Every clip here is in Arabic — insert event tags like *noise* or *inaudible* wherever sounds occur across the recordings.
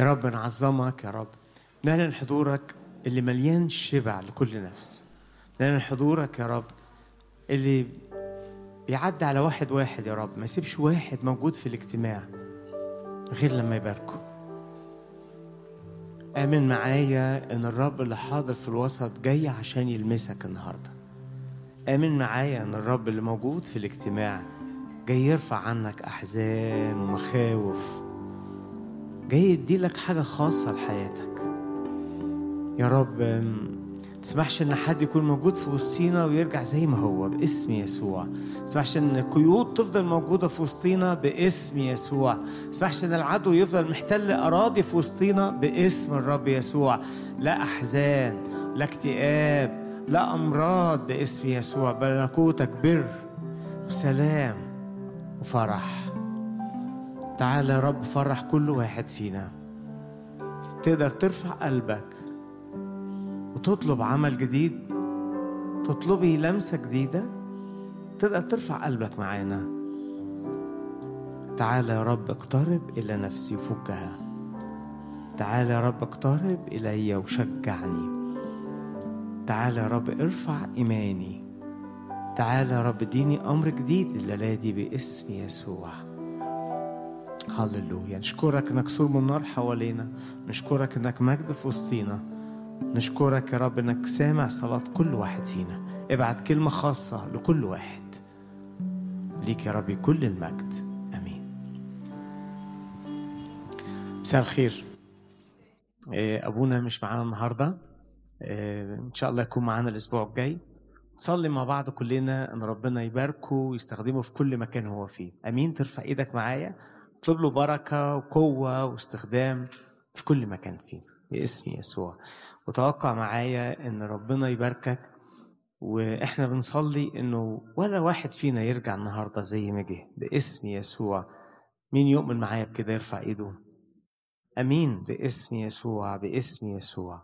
يا رب نعظمك يا رب. نعلن حضورك اللي مليان شبع لكل نفس. نعلن حضورك يا رب اللي بيعدي على واحد واحد يا رب. ما يسيبش واحد موجود في الاجتماع غير لما يباركه. آمن معايا إن الرب اللي حاضر في الوسط جاي عشان يلمسك النهاردة. آمن معايا إن الرب اللي موجود في الاجتماع جاي يرفع عنك أحزان ومخاوف. جاي يديلك حاجة خاصة لحياتك. يا رب تسمحش إن حد يكون موجود في وسطينا ويرجع زي ما هو باسم يسوع. تسمحش إن قيود تفضل موجودة في وسطينا باسم يسوع. تسمحش إن العدو يفضل محتل أراضي في وسطينا باسم الرب يسوع. لا أحزان لا اكتئاب لا أمراض باسم يسوع. بل ملكوتك بر وسلام وفرح. تعالى يا رب فرح كل واحد فينا. تقدر ترفع قلبك وتطلب عمل جديد تطلبي لمسة جديدة تقدر ترفع قلبك معانا. تعالى يا رب اقترب إلى نفسي وفكها. تعالى يا رب اقترب إلي وشجعني. تعالى يا رب ارفع إيماني. تعالى يا رب اديني أمر جديد الليلة دي باسم يسوع. هللويا. نشكرك إنك سور من نار حوالينا. نشكرك إنك مجد في وسطينا. نشكرك يا رب إنك سامع صلاة كل واحد فينا. ابعت كلمة خاصة لكل واحد. ليك يا ربي كل المجد. آمين. مساء الخير. إيه، أبونا مش معانا النهارده. إيه، إن شاء الله يكون معانا الأسبوع الجاي. نصلي مع بعض كلنا إن ربنا يباركه ويستخدمه في كل مكان هو فيه. آمين. ترفع إيدك معايا. اطلب له بركة وقوة واستخدام في كل مكان فيه باسم يسوع. وتوقع معايا إن ربنا يباركك وإحنا بنصلي إنه ولا واحد فينا يرجع النهارده زي ما جه باسم يسوع. مين يؤمن معايا بكده؟ يرفع إيده. آمين باسم يسوع باسم يسوع.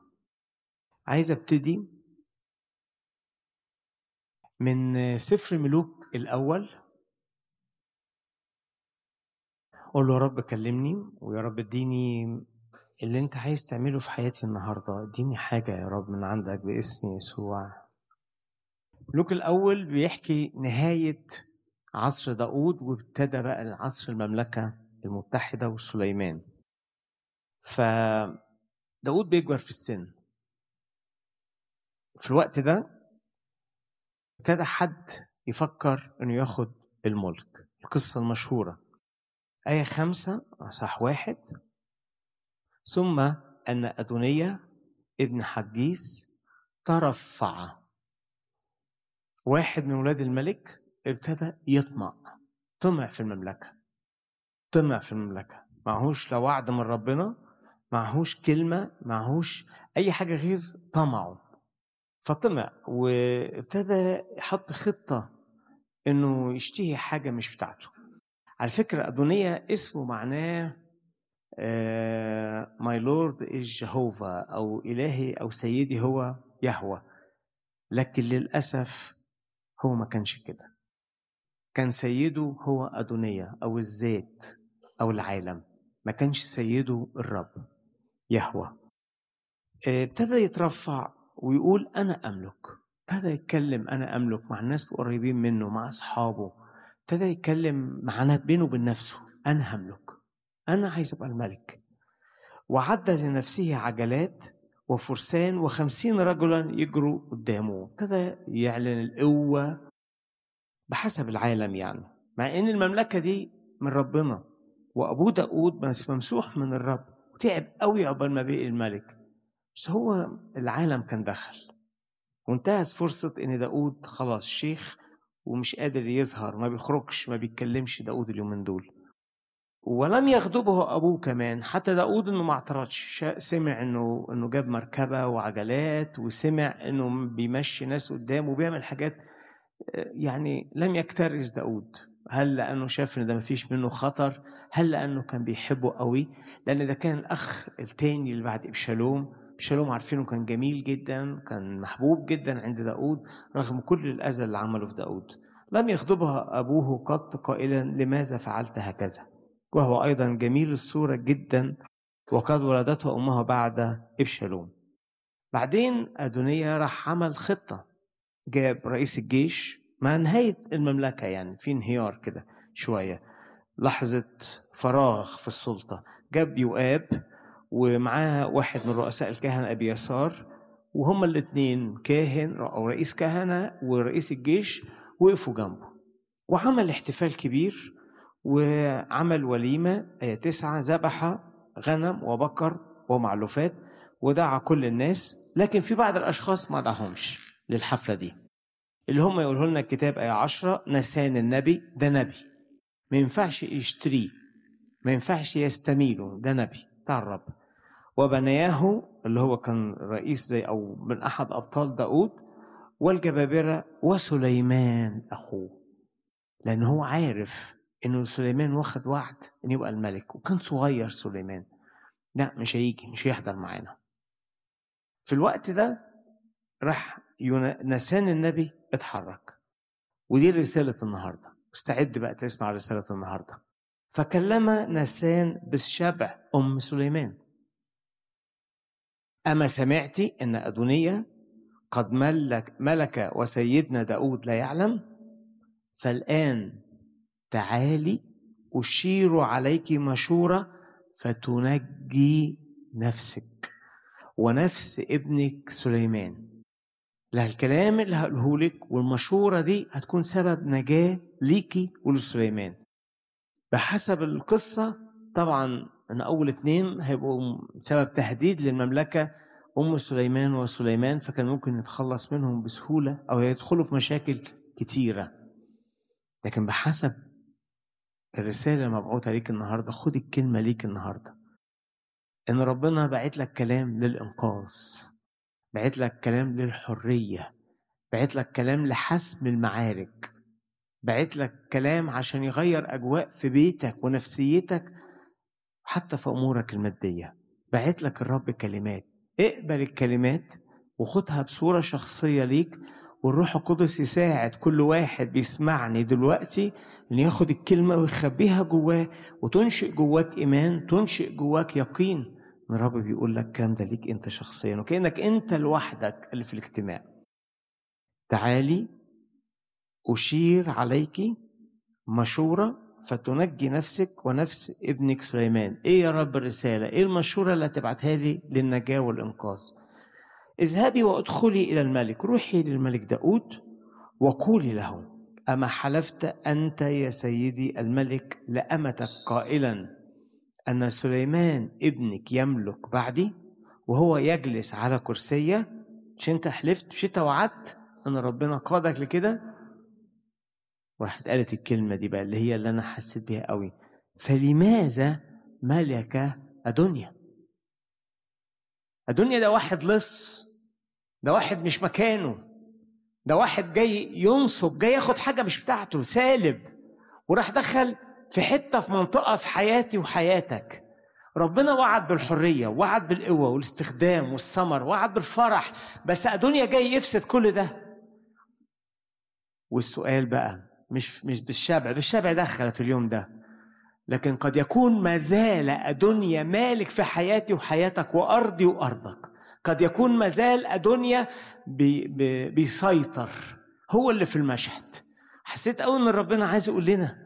عايز أبتدي من سفر ملوك الأول. قول له يا رب كلمني ويا رب اديني اللي أنت عايز تعمله في حياتي النهارده. اديني حاجة يا رب من عندك باسم يسوع. لوك الأول بيحكي نهاية عصر داود وابتدى بقى العصر المملكة المتحدة وسليمان. ف داود بيكبر في السن. في الوقت ده ابتدى حد يفكر إنه ياخد الملك القصة المشهورة. آية خمسة صح واحد. ثم أن أدونية ابن حجيس ترفع. واحد من ولاد الملك ابتدى يطمع. طمع في المملكة. طمع في المملكة. معهوش لا وعد من ربنا معهوش كلمة معهوش أي حاجة غير طمعه. فطمع وابتدى يحط خطة إنه يشتهي حاجة مش بتاعته. على فكرة أدونية اسمه معناه my lord is Jehovah أو إلهي أو سيدي هو يهوى. لكن للأسف هو ما كانش كده. كان سيده هو أدونية أو الذات أو العالم. ما كانش سيده الرب يهوى. آه، ابتدى يترفع ويقول أنا أملك. ابتدى يتكلم أنا أملك مع الناس القريبين منه مع أصحابه. ابتدى يتكلم مع بينه وبين نفسه. أنا هملك. أنا عايز أبقى الملك. وعد لنفسه عجلات وفرسان وخمسين رجلا يجروا قدامه. ابتدى يعلن القوة بحسب العالم يعني. مع إن المملكة دي من ربنا. وأبوه داود ممسوح من الرب. وتعب قوي عقبال ما بقي الملك. بس هو العالم كان دخل. وانتهز فرصة إن داود خلاص شيخ ومش قادر يظهر ما بيخرجش ما بيتكلمش داود اليومين دول. ولم يغضبه أبوه كمان حتى داود إنه ما اعترضش سمع إنه إنه جاب مركبة وعجلات وسمع إنه بيمشي ناس قدامه وبيعمل حاجات آه، يعني لم يكترث داود هل لأنه شاف إن ده مفيش منه خطر؟ هل لأنه كان بيحبه قوي؟ لأن ده كان الأخ التاني اللي بعد إبشالوم. ابشالوم عارفينه كان جميل جدا كان محبوب جدا عند داود رغم كل الاذى اللي عمله في داود لم يغضبها أبوه قط قائلا لماذا فعلت هكذا؟ وهو أيضا جميل الصورة جدا وقد ولدته أمها بعد إبشالوم. بعدين أدونية راح عمل خطة. جاب رئيس الجيش مع نهاية المملكة يعني في انهيار كده شوية لحظة فراغ في السلطة. جاب يؤاب ومعاه واحد من رؤساء الكهنة أبي يسار وهما الاثنين كاهن أو رئيس كهنة ورئيس الجيش وقفوا جنبه. وعمل احتفال كبير وعمل وليمة آية تسعة ذبح غنم وبقر ومعلوفات ودعا كل الناس لكن في بعض الأشخاص ما دعهمش للحفلة دي. اللي هم يقولوا لنا الكتاب آية عشرة نسان النبي ده نبي. ما ينفعش يشتريه ما ينفعش يستميله ده نبي بتاع الرب. وبنياه اللي هو كان رئيس زي أو من أحد أبطال داود والجبابرة وسليمان أخوه. لأن هو عارف إنه سليمان واخد وعد إن يبقى الملك وكان صغير سليمان. لا مش هيجي مش هيحضر معانا. في الوقت ده راح نسان النبي اتحرك. ودي رسالة النهاردة. استعد بقى تسمع رسالة النهاردة. فكلم نسان بالشبع أم سليمان. أما سمعتي أن أدونية قد ملك ملك وسيدنا داود لا يعلم؟ فالآن تعالي أشير عليك مشورة فتنجي نفسك ونفس ابنك سليمان. لا الكلام اللي هقوله لك والمشورة دي هتكون سبب نجاة ليكي ولسليمان. بحسب القصة طبعا ان أول اتنين هيبقوا سبب تهديد للمملكة أم سليمان وسليمان فكان ممكن نتخلص منهم بسهولة أو يدخلوا في مشاكل كتيرة. لكن بحسب الرسالة المبعوثة ليك النهاردة خد الكلمة ليك النهاردة. إن ربنا بعت لك كلام للإنقاذ بعت لك كلام للحرية بعت لك كلام لحسم المعارك بعت لك كلام عشان يغير أجواء في بيتك ونفسيتك حتى في أمورك المادية. بعت لك الرب كلمات. اقبل الكلمات وخدها بصورة شخصية ليك والروح القدس يساعد كل واحد بيسمعني دلوقتي إن ياخد الكلمة ويخبيها جواه وتنشئ جواك إيمان تنشئ جواك يقين إن الرب بيقول لك الكلام ده ليك أنت شخصيا وكأنك أنت لوحدك اللي في الاجتماع. تعالي أشير عليك مشورة فتنجي نفسك ونفس ابنك سليمان. إيه يا رب الرسالة؟ إيه المشورة اللي هتبعتها لي للنجاة والإنقاذ؟ اذهبي وادخلي إلى الملك. روحي للملك داود وقولي له أما حلفت أنت يا سيدي الملك لأمتك قائلا أن سليمان ابنك يملك بعدي وهو يجلس على كرسية؟ مش أنت حلفت مش أنت وعدت أن ربنا قادك لكده؟ وراحت قالت الكلمة دي بقى اللي هي اللي أنا حسيت بيها قوي. فلماذا ملك أدنيا أدنيا ده واحد لص ده واحد مش مكانه ده واحد جاي ينصب جاي ياخد حاجة مش بتاعته سالب وراح دخل في حتة في منطقة في حياتي وحياتك. ربنا وعد بالحرية وعد بالقوة والاستخدام والثمر وعد بالفرح بس أدونيا جاي يفسد كل ده. والسؤال بقى مش مش بالشبع. بالشبع دخلت اليوم ده. لكن قد يكون ما زال أدنيا مالك في حياتي وحياتك وأرضي وأرضك. قد يكون مازال أدونيا بي بي بيسيطر. هو اللي في المشهد. حسيت قوي إن ربنا عايز يقول لنا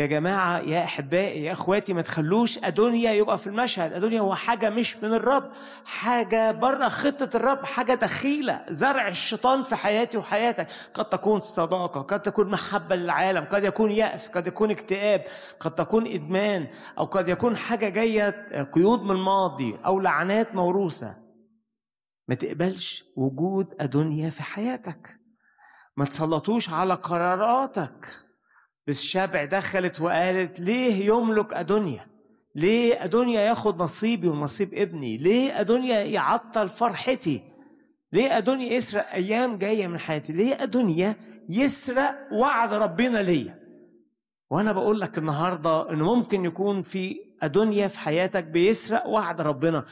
يا جماعة يا أحبائي يا أخواتي ما تخلوش أدونيا يبقى في المشهد. أدونيا هو حاجة مش من الرب حاجة بره خطة الرب حاجة دخيلة زرع الشيطان في حياتي وحياتك. قد تكون صداقة قد تكون محبة للعالم قد يكون يأس قد يكون اكتئاب قد تكون إدمان أو قد يكون حاجة جاية قيود من الماضي أو لعنات موروثة. ما تقبلش وجود أدونيا في حياتك. ما تسلطوش على قراراتك. بالشبع دخلت وقالت ليه يملك أدونيا؟ ليه أدونيا ياخد نصيبي ونصيب ابني؟ ليه أدونيا يعطل فرحتي؟ ليه أدونيا يسرق أيام جاية من حياتي؟ ليه أدونيا يسرق وعد ربنا ليا؟ وأنا بقول لك النهاردة إن ممكن يكون في أدونيا في حياتك بيسرق وعد ربنا.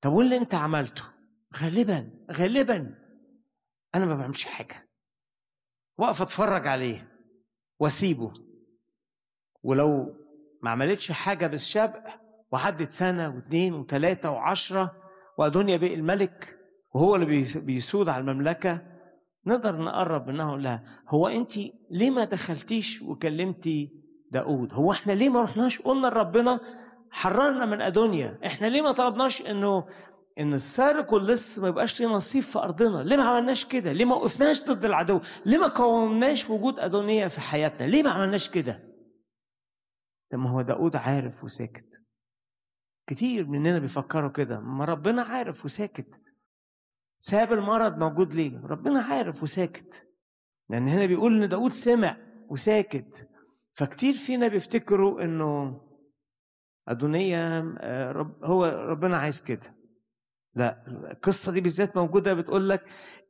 طب واللي أنت عملته؟ غالبا غالبا أنا ما بعملش حاجة. واقف أتفرج عليه. واسيبه. ولو ما عملتش حاجة بالشبع وعدت سنة واثنين وثلاثة وعشرة وأدونيا بقي الملك وهو اللي بيسود على المملكة نقدر نقرب منها ونقول لها هو أنت ليه ما دخلتيش وكلمتي داود هو إحنا ليه ما رحناش قلنا لربنا حررنا من أدونيا؟ إحنا ليه ما طلبناش إنه إن السارق واللص ما يبقاش ليه نصيب في أرضنا. ليه ما عملناش كده؟ ليه ما وقفناش ضد العدو؟ ليه ما قاومناش وجود أدونية في حياتنا؟ ليه ما عملناش كده؟ طب ما هو داود عارف وساكت. كتير مننا بيفكروا كده. ما ربنا عارف وساكت. ساب المرض موجود ليه؟ ربنا عارف وساكت. لأن هنا بيقول إن داود سمع وساكت. فكتير فينا بيفتكروا إنه أدونية آه، هو ربنا عايز كده. لا القصة دي بالذات موجودة بتقول لك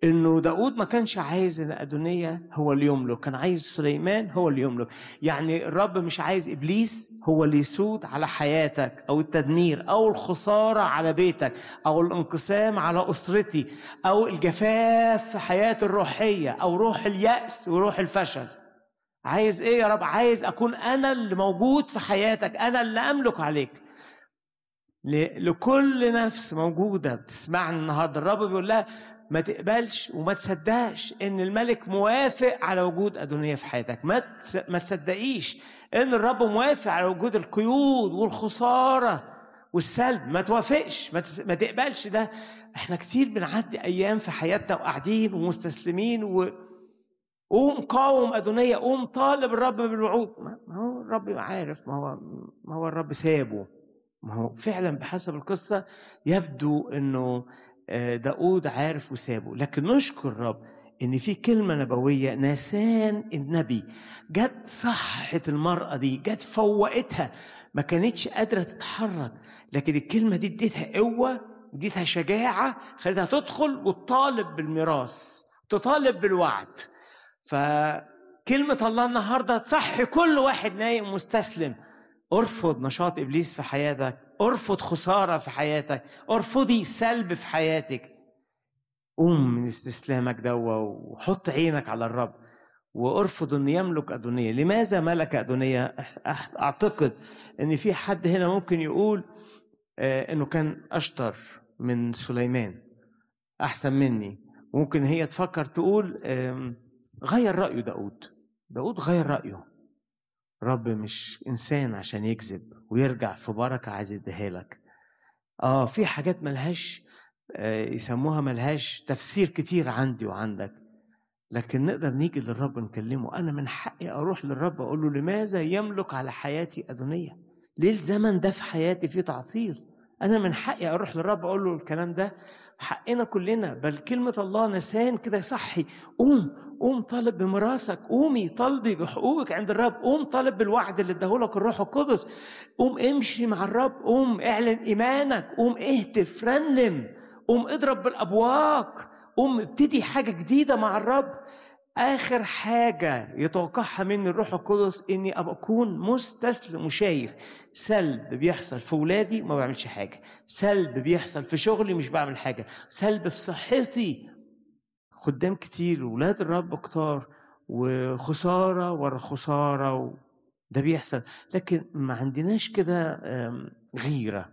إنه داود ما كانش عايز إن أدونية هو اللي يملك كان عايز سليمان هو اللي يملك. يعني الرب مش عايز إبليس هو اللي يسود على حياتك أو التدمير أو الخسارة على بيتك أو الانقسام على أسرتي أو الجفاف في حياتي الروحية أو روح اليأس وروح الفشل. عايز إيه يا رب؟ عايز أكون أنا اللي موجود في حياتك أنا اللي أملك عليك. لكل نفس موجودة بتسمعني النهاردة. الرب بيقول لها ما تقبلش وما تصدقش إن الملك موافق على وجود أدونية في حياتك. ما ما تصدقيش إن الرب موافق على وجود القيود والخسارة والسلب. ما توافقش ما, ما تقبلش ده. إحنا كتير بنعدي أيام في حياتنا وقاعدين ومستسلمين و قوم قاوم أدونية قوم طالب الرب بالوعود. ما هو الرب عارف ما هو ما هو الرب سابه. ما هو فعلا بحسب القصة يبدو إنه آه، داود عارف وسابه. لكن نشكر الرب إن في كلمة نبوية ناسان النبي. جت صحت المرأة دي جت فوقتها. ما كانتش قادرة تتحرك. لكن الكلمة دي اديتها قوة اديتها شجاعة خلتها تدخل وتطالب بالميراث تطالب بالوعد. فكلمة الله النهاردة تصحي كل واحد نايم مستسلم. أرفض نشاط إبليس في حياتك أرفض خسارة في حياتك أرفضي سلب في حياتك. قوم من استسلامك دوا وحط عينك على الرب وأرفض ان يملك أدونية. لماذا ملك أدونية؟ أعتقد إن في حد هنا ممكن يقول آه، إنه كان أشطر من سليمان أحسن مني. ممكن هي تفكر تقول غير رايه داود. داود غير رأيه. رب مش إنسان عشان يكذب ويرجع في بركة عايز يديها لك. آه في حاجات ملهاش آه يسموها ملهاش تفسير كتير عندي وعندك. لكن نقدر نيجي للرب نكلمه. أنا من حقي أروح للرب أقول له لماذا يملك على حياتي أدونية؟ ليه الزمن ده في حياتي فيه تعطيل؟ أنا من حقي أروح للرب أقول له الكلام ده؟ حقنا كلنا بل كلمة الله نسان كده صحي. قوم قوم طالب بميراثك قومي طالبي بحقوقك عند الرب قوم طالب بالوعد اللي اداهولك الروح القدس قوم امشي مع الرب قوم اعلن إيمانك قوم اهتف رنم قوم اضرب بالأبواق قوم ابتدي حاجة جديدة مع الرب. آخر حاجة يتوقعها مني الروح القدس إني أبقى أكون مستسلم وشايف سلب بيحصل في ولادي ما بعملش حاجة سلب بيحصل في شغلي مش بعمل حاجة سلب في صحتي خدام كتير ولاد الرب كتار وخسارة ورا خسارة. ده بيحصل. لكن ما عندناش كده غيرة.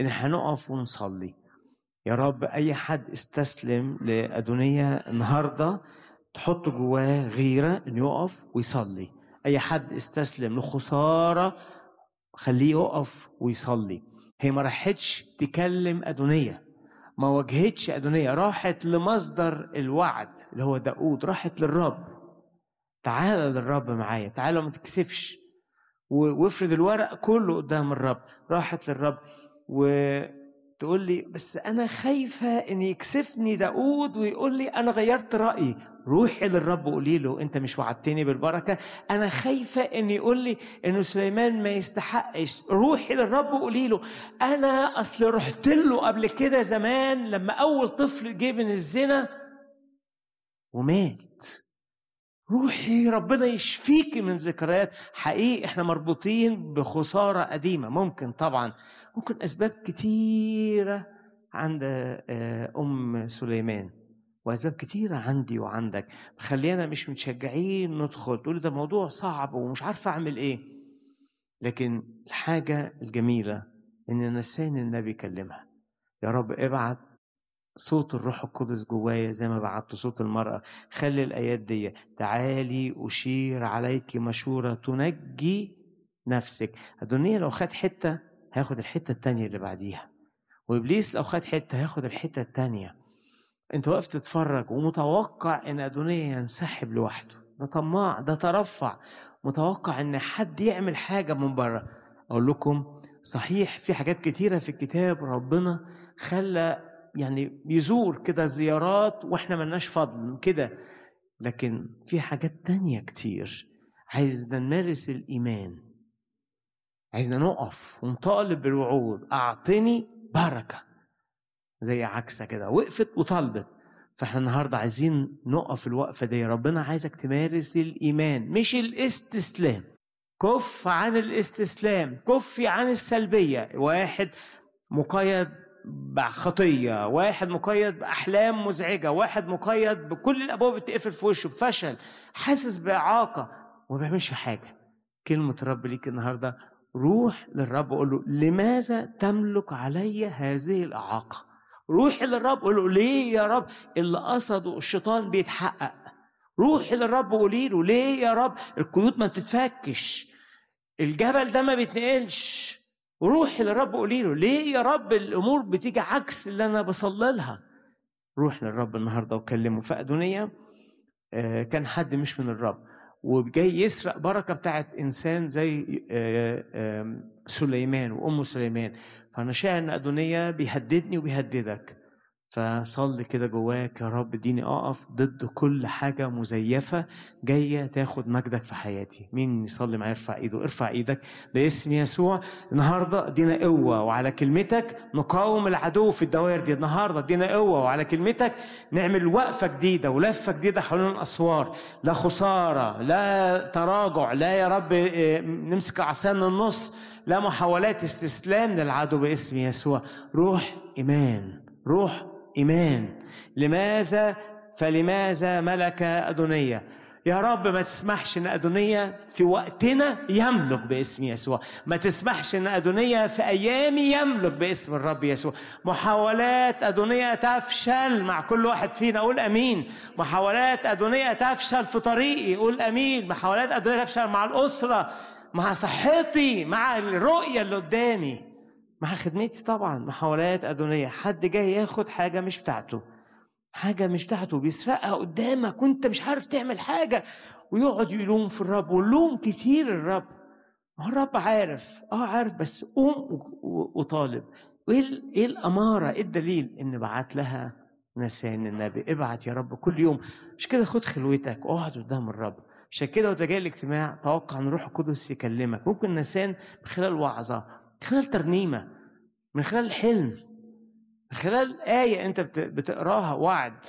إن هنقف ونصلي. يا رب أي حد استسلم لأدونية النهارده تحط جواه غيرة إنه يقف ويصلي. أي حد استسلم لخسارة خليه يقف ويصلي. هي ما راحتش تكلم أدونية. ما واجهتش أدونية راحت لمصدر الوعد اللي هو داود راحت للرب. تعالى للرب معايا تعالى ما تكسفش. وافرد الورق كله قدام الرب راحت للرب و تقول لي بس أنا خايفة إن يكسفني داود ويقول لي أنا غيرت رأيي. روحي للرب قولي له أنت مش وعدتني بالبركة. أنا خايفة إن يقول لي إن سليمان ما يستحقش. روحي للرب قولي له أنا أصل رحت له قبل كده زمان لما أول طفل جه من الزنا ومات. روحي ربنا يشفيك من ذكريات. حقيقي إحنا مربوطين بخسارة قديمة. ممكن طبعا ممكن أسباب كتيرة عند آه، أم سليمان وأسباب كتيرة عندي وعندك. خلينا مش متشجعين ندخل. تقول ده موضوع صعب ومش عارف أعمل إيه. لكن الحاجة الجميلة إن نسان النبي كلمها يا رب ابعت صوت الروح القدس جوايا زي ما بعت صوت المرأة. خلي الآيات دي تعالي أشير عليك مشورة تنجي نفسك. الدنيا لو خد حتة هياخد الحتة التانية اللي بعديها. وإبليس لو خد حتة هياخد الحتة التانية. أنت واقف تتفرج ومتوقع إن أدونية ينسحب لوحده. ده طماع ده ترفع. متوقع إن حد يعمل حاجة من بره. أقول لكم صحيح في حاجات كتيرة في الكتاب ربنا خلى يعني يزور كده زيارات وإحنا ملناش فضل كده لكن في حاجات تانية كتير. عايزنا نمارس الإيمان. عايزنا نقف ونطالب بالوعود. أعطني بركة. زي عكسة كده. وقفت وطلبت فإحنا النهارده عايزين نقف الوقفة دي. ربنا عايزك تمارس الإيمان. مش الاستسلام. كف عن الاستسلام. كفي عن السلبية. واحد مقيد بخطية واحد مقيد بأحلام مزعجة واحد مقيد بكل الأبواب بتقفل في وشه بفشل حاسس بإعاقة وما بيعملش حاجة. كلمة الرب ليك النهاردة روح للرب وقول له لماذا تملك علي هذه الإعاقة؟ روح للرب قول له ليه يا رب اللي قصده الشيطان بيتحقق؟ روحي للرب وقولي له ليه يا رب القيود ما بتتفكش؟ الجبل ده ما بيتنقلش. روحي للرب قولي له ليه يا رب الأمور بتيجي عكس اللي أنا بصلي لها؟ روح للرب النهارده وكلمه. فادونيه آه، كان حد مش من الرب وجاي يسرق بركة بتاعت إنسان زي آه، سليمان وأم سليمان. فأنا شاعر إن أدونية بيهددني وبيهددك. فصلي كده جواك يا رب اديني أقف ضد كل حاجة مزيفة جاية تاخد مجدك في حياتي. مين يصلي معايا؟ يرفع إيده ارفع إيدك. باسم يسوع. النهارده ادينا قوة وعلى كلمتك نقاوم العدو في الدوائر دي. النهارده ادينا قوة وعلى كلمتك نعمل وقفة جديدة ولفة جديدة حوالين الأسوار. لا خسارة لا تراجع لا يا رب إيه، نمسك عصا من النص. لا محاولات استسلام للعدو باسم يسوع. روح إيمان. روح إيمان. لماذا؟ فلماذا ملك أدونية؟ يا رب ما تسمحش إن أدونية في وقتنا يملك باسم يسوع. ما تسمحش إن أدونية في ايامي يملك باسم الرب يسوع. محاولات أدونية تفشل مع كل واحد فينا. قول آمين. محاولات أدونية تفشل في طريقي. قول آمين. محاولات أدونية تفشل مع الأسرة مع صحتي مع الرؤية اللي قدامي. مع خدمتي طبعا محاولات أدونية حد جاي ياخد حاجة مش بتاعته. حاجة مش بتاعته بيسرقها قدامك وأنت مش عارف تعمل حاجة. ويقعد يلوم في الرب ولوم كتير الرب. ما هو الرب عارف. آه عارف بس قوم وطالب. وايه إيه الأمارة إيه الدليل؟ إن بعت لها نسان النبي. ابعت يا رب كل يوم. مش كده؟ خد خلوتك. اقعد قدام الرب. عشان كده وانت جاي الاجتماع. توقع إن روح القدس يكلمك. ممكن نسان من خلال وعظة. من خلال ترنيمة من خلال حلم من خلال آية أنت بتقراها وعد.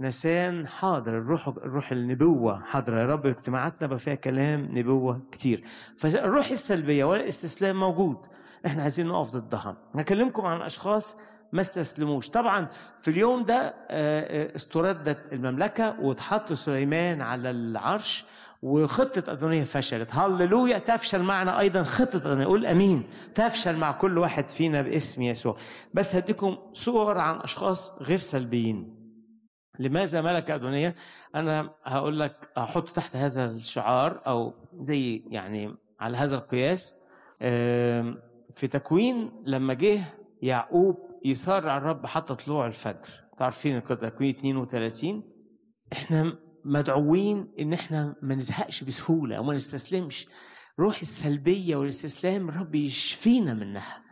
نسان حاضر الروح الروح النبوة حاضر يا رب اجتماعاتنا بقى فيها كلام نبوة كتير. فالروح السلبية والاستسلام موجود. إحنا عايزين نقف ضدها. هكلمكم عن أشخاص ما استسلموش. طبعا في اليوم ده آه، آه، استردت المملكة واتحط سليمان على العرش. وخطة أدونية فشلت. هللويا. تفشل معنا أيضا خطة أدونية قول أمين. تفشل مع كل واحد فينا باسم يسوع. بس هديكم صور عن أشخاص غير سلبيين. لماذا ملك أدونية أنا هقول لك أحط تحت هذا الشعار أو زي يعني على هذا القياس. في تكوين لما جه يعقوب يصارع الرب حتى طلوع الفجر. تعرفين تكوين 32 إحنا مدعوين إن إحنا ما نزهقش بسهولة وما نستسلمش. روح السلبية والاستسلام الرب يشفينا منها.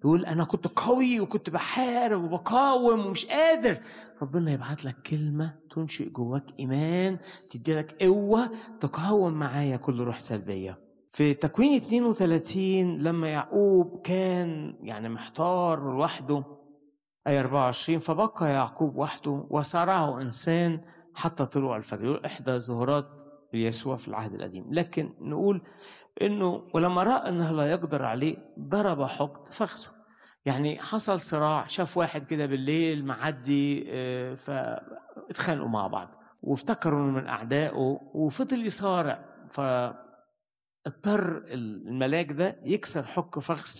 يقول أنا كنت قوي وكنت بحارب وبقاوم ومش قادر. ربنا يبعت لك كلمة تنشئ جواك إيمان تدي لك قوة تقاوم معايا كل روح سلبية. في تكوين 32 لما يعقوب كان يعني محتار لوحده آية 24 فبقى يعقوب وحده وصارعه إنسان حتى طلوع الفجر إحدى ظهورات يسوع في العهد القديم. لكن نقول إنه ولما رأى إنه لا يقدر عليه ضرب حقد فخذه يعني حصل صراع شاف واحد كده بالليل معدي آه، فاتخانقوا مع بعض وافتكروا من أعدائه وفضل يصارع. فاضطر الملاك ده يكسر حك فخذ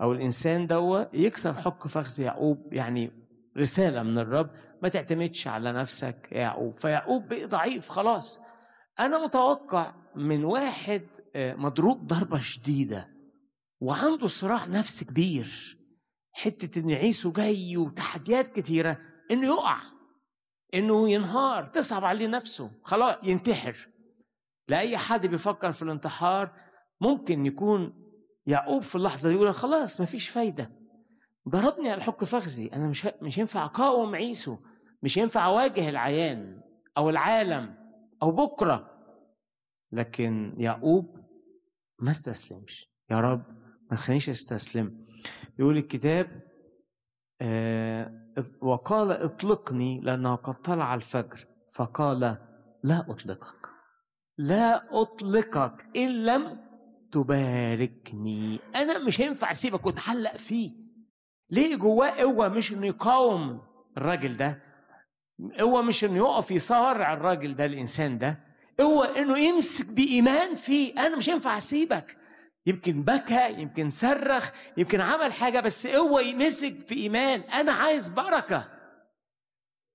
أو الإنسان دوا يكسر حق فخذ يعقوب. يعني رسالة من الرب ما تعتمدش على نفسك يا يعقوب. فيعقوب بقى ضعيف خلاص. أنا متوقع من واحد آه، مضروب ضربة شديدة وعنده صراع نفسي كبير. حتة إن عيسو جاي وتحديات كتيرة إنه يقع إنه ينهار تصعب عليه نفسه خلاص ينتحر. لأي حد بيفكر في الانتحار ممكن يكون يعقوب في اللحظة دي يقول خلاص مفيش فايدة. ضربني على حك فخذي أنا مش مش ينفع أقاوم عيسو. مش ينفع أواجه العيان أو العالم أو بكرة. لكن يعقوب ما استسلمش. يا رب ما تخلينيش أستسلم. يقول الكتاب آه وقال اطلقني لأنه قد طلع الفجر. فقال لا أطلقك. لا أطلقك إن لم تباركني. أنا مش هينفع أسيبك وأتعلق فيه. ليه جواه قوة مش إنه يقاوم الراجل ده؟ قوه مش إنه يقف يصارع الراجل ده الإنسان ده قوه إنه يمسك بإيمان فيه. أنا مش هينفع أسيبك. يمكن بكى يمكن صرخ يمكن عمل حاجة بس قوه يمسك في ايمان أنا عايز بركة.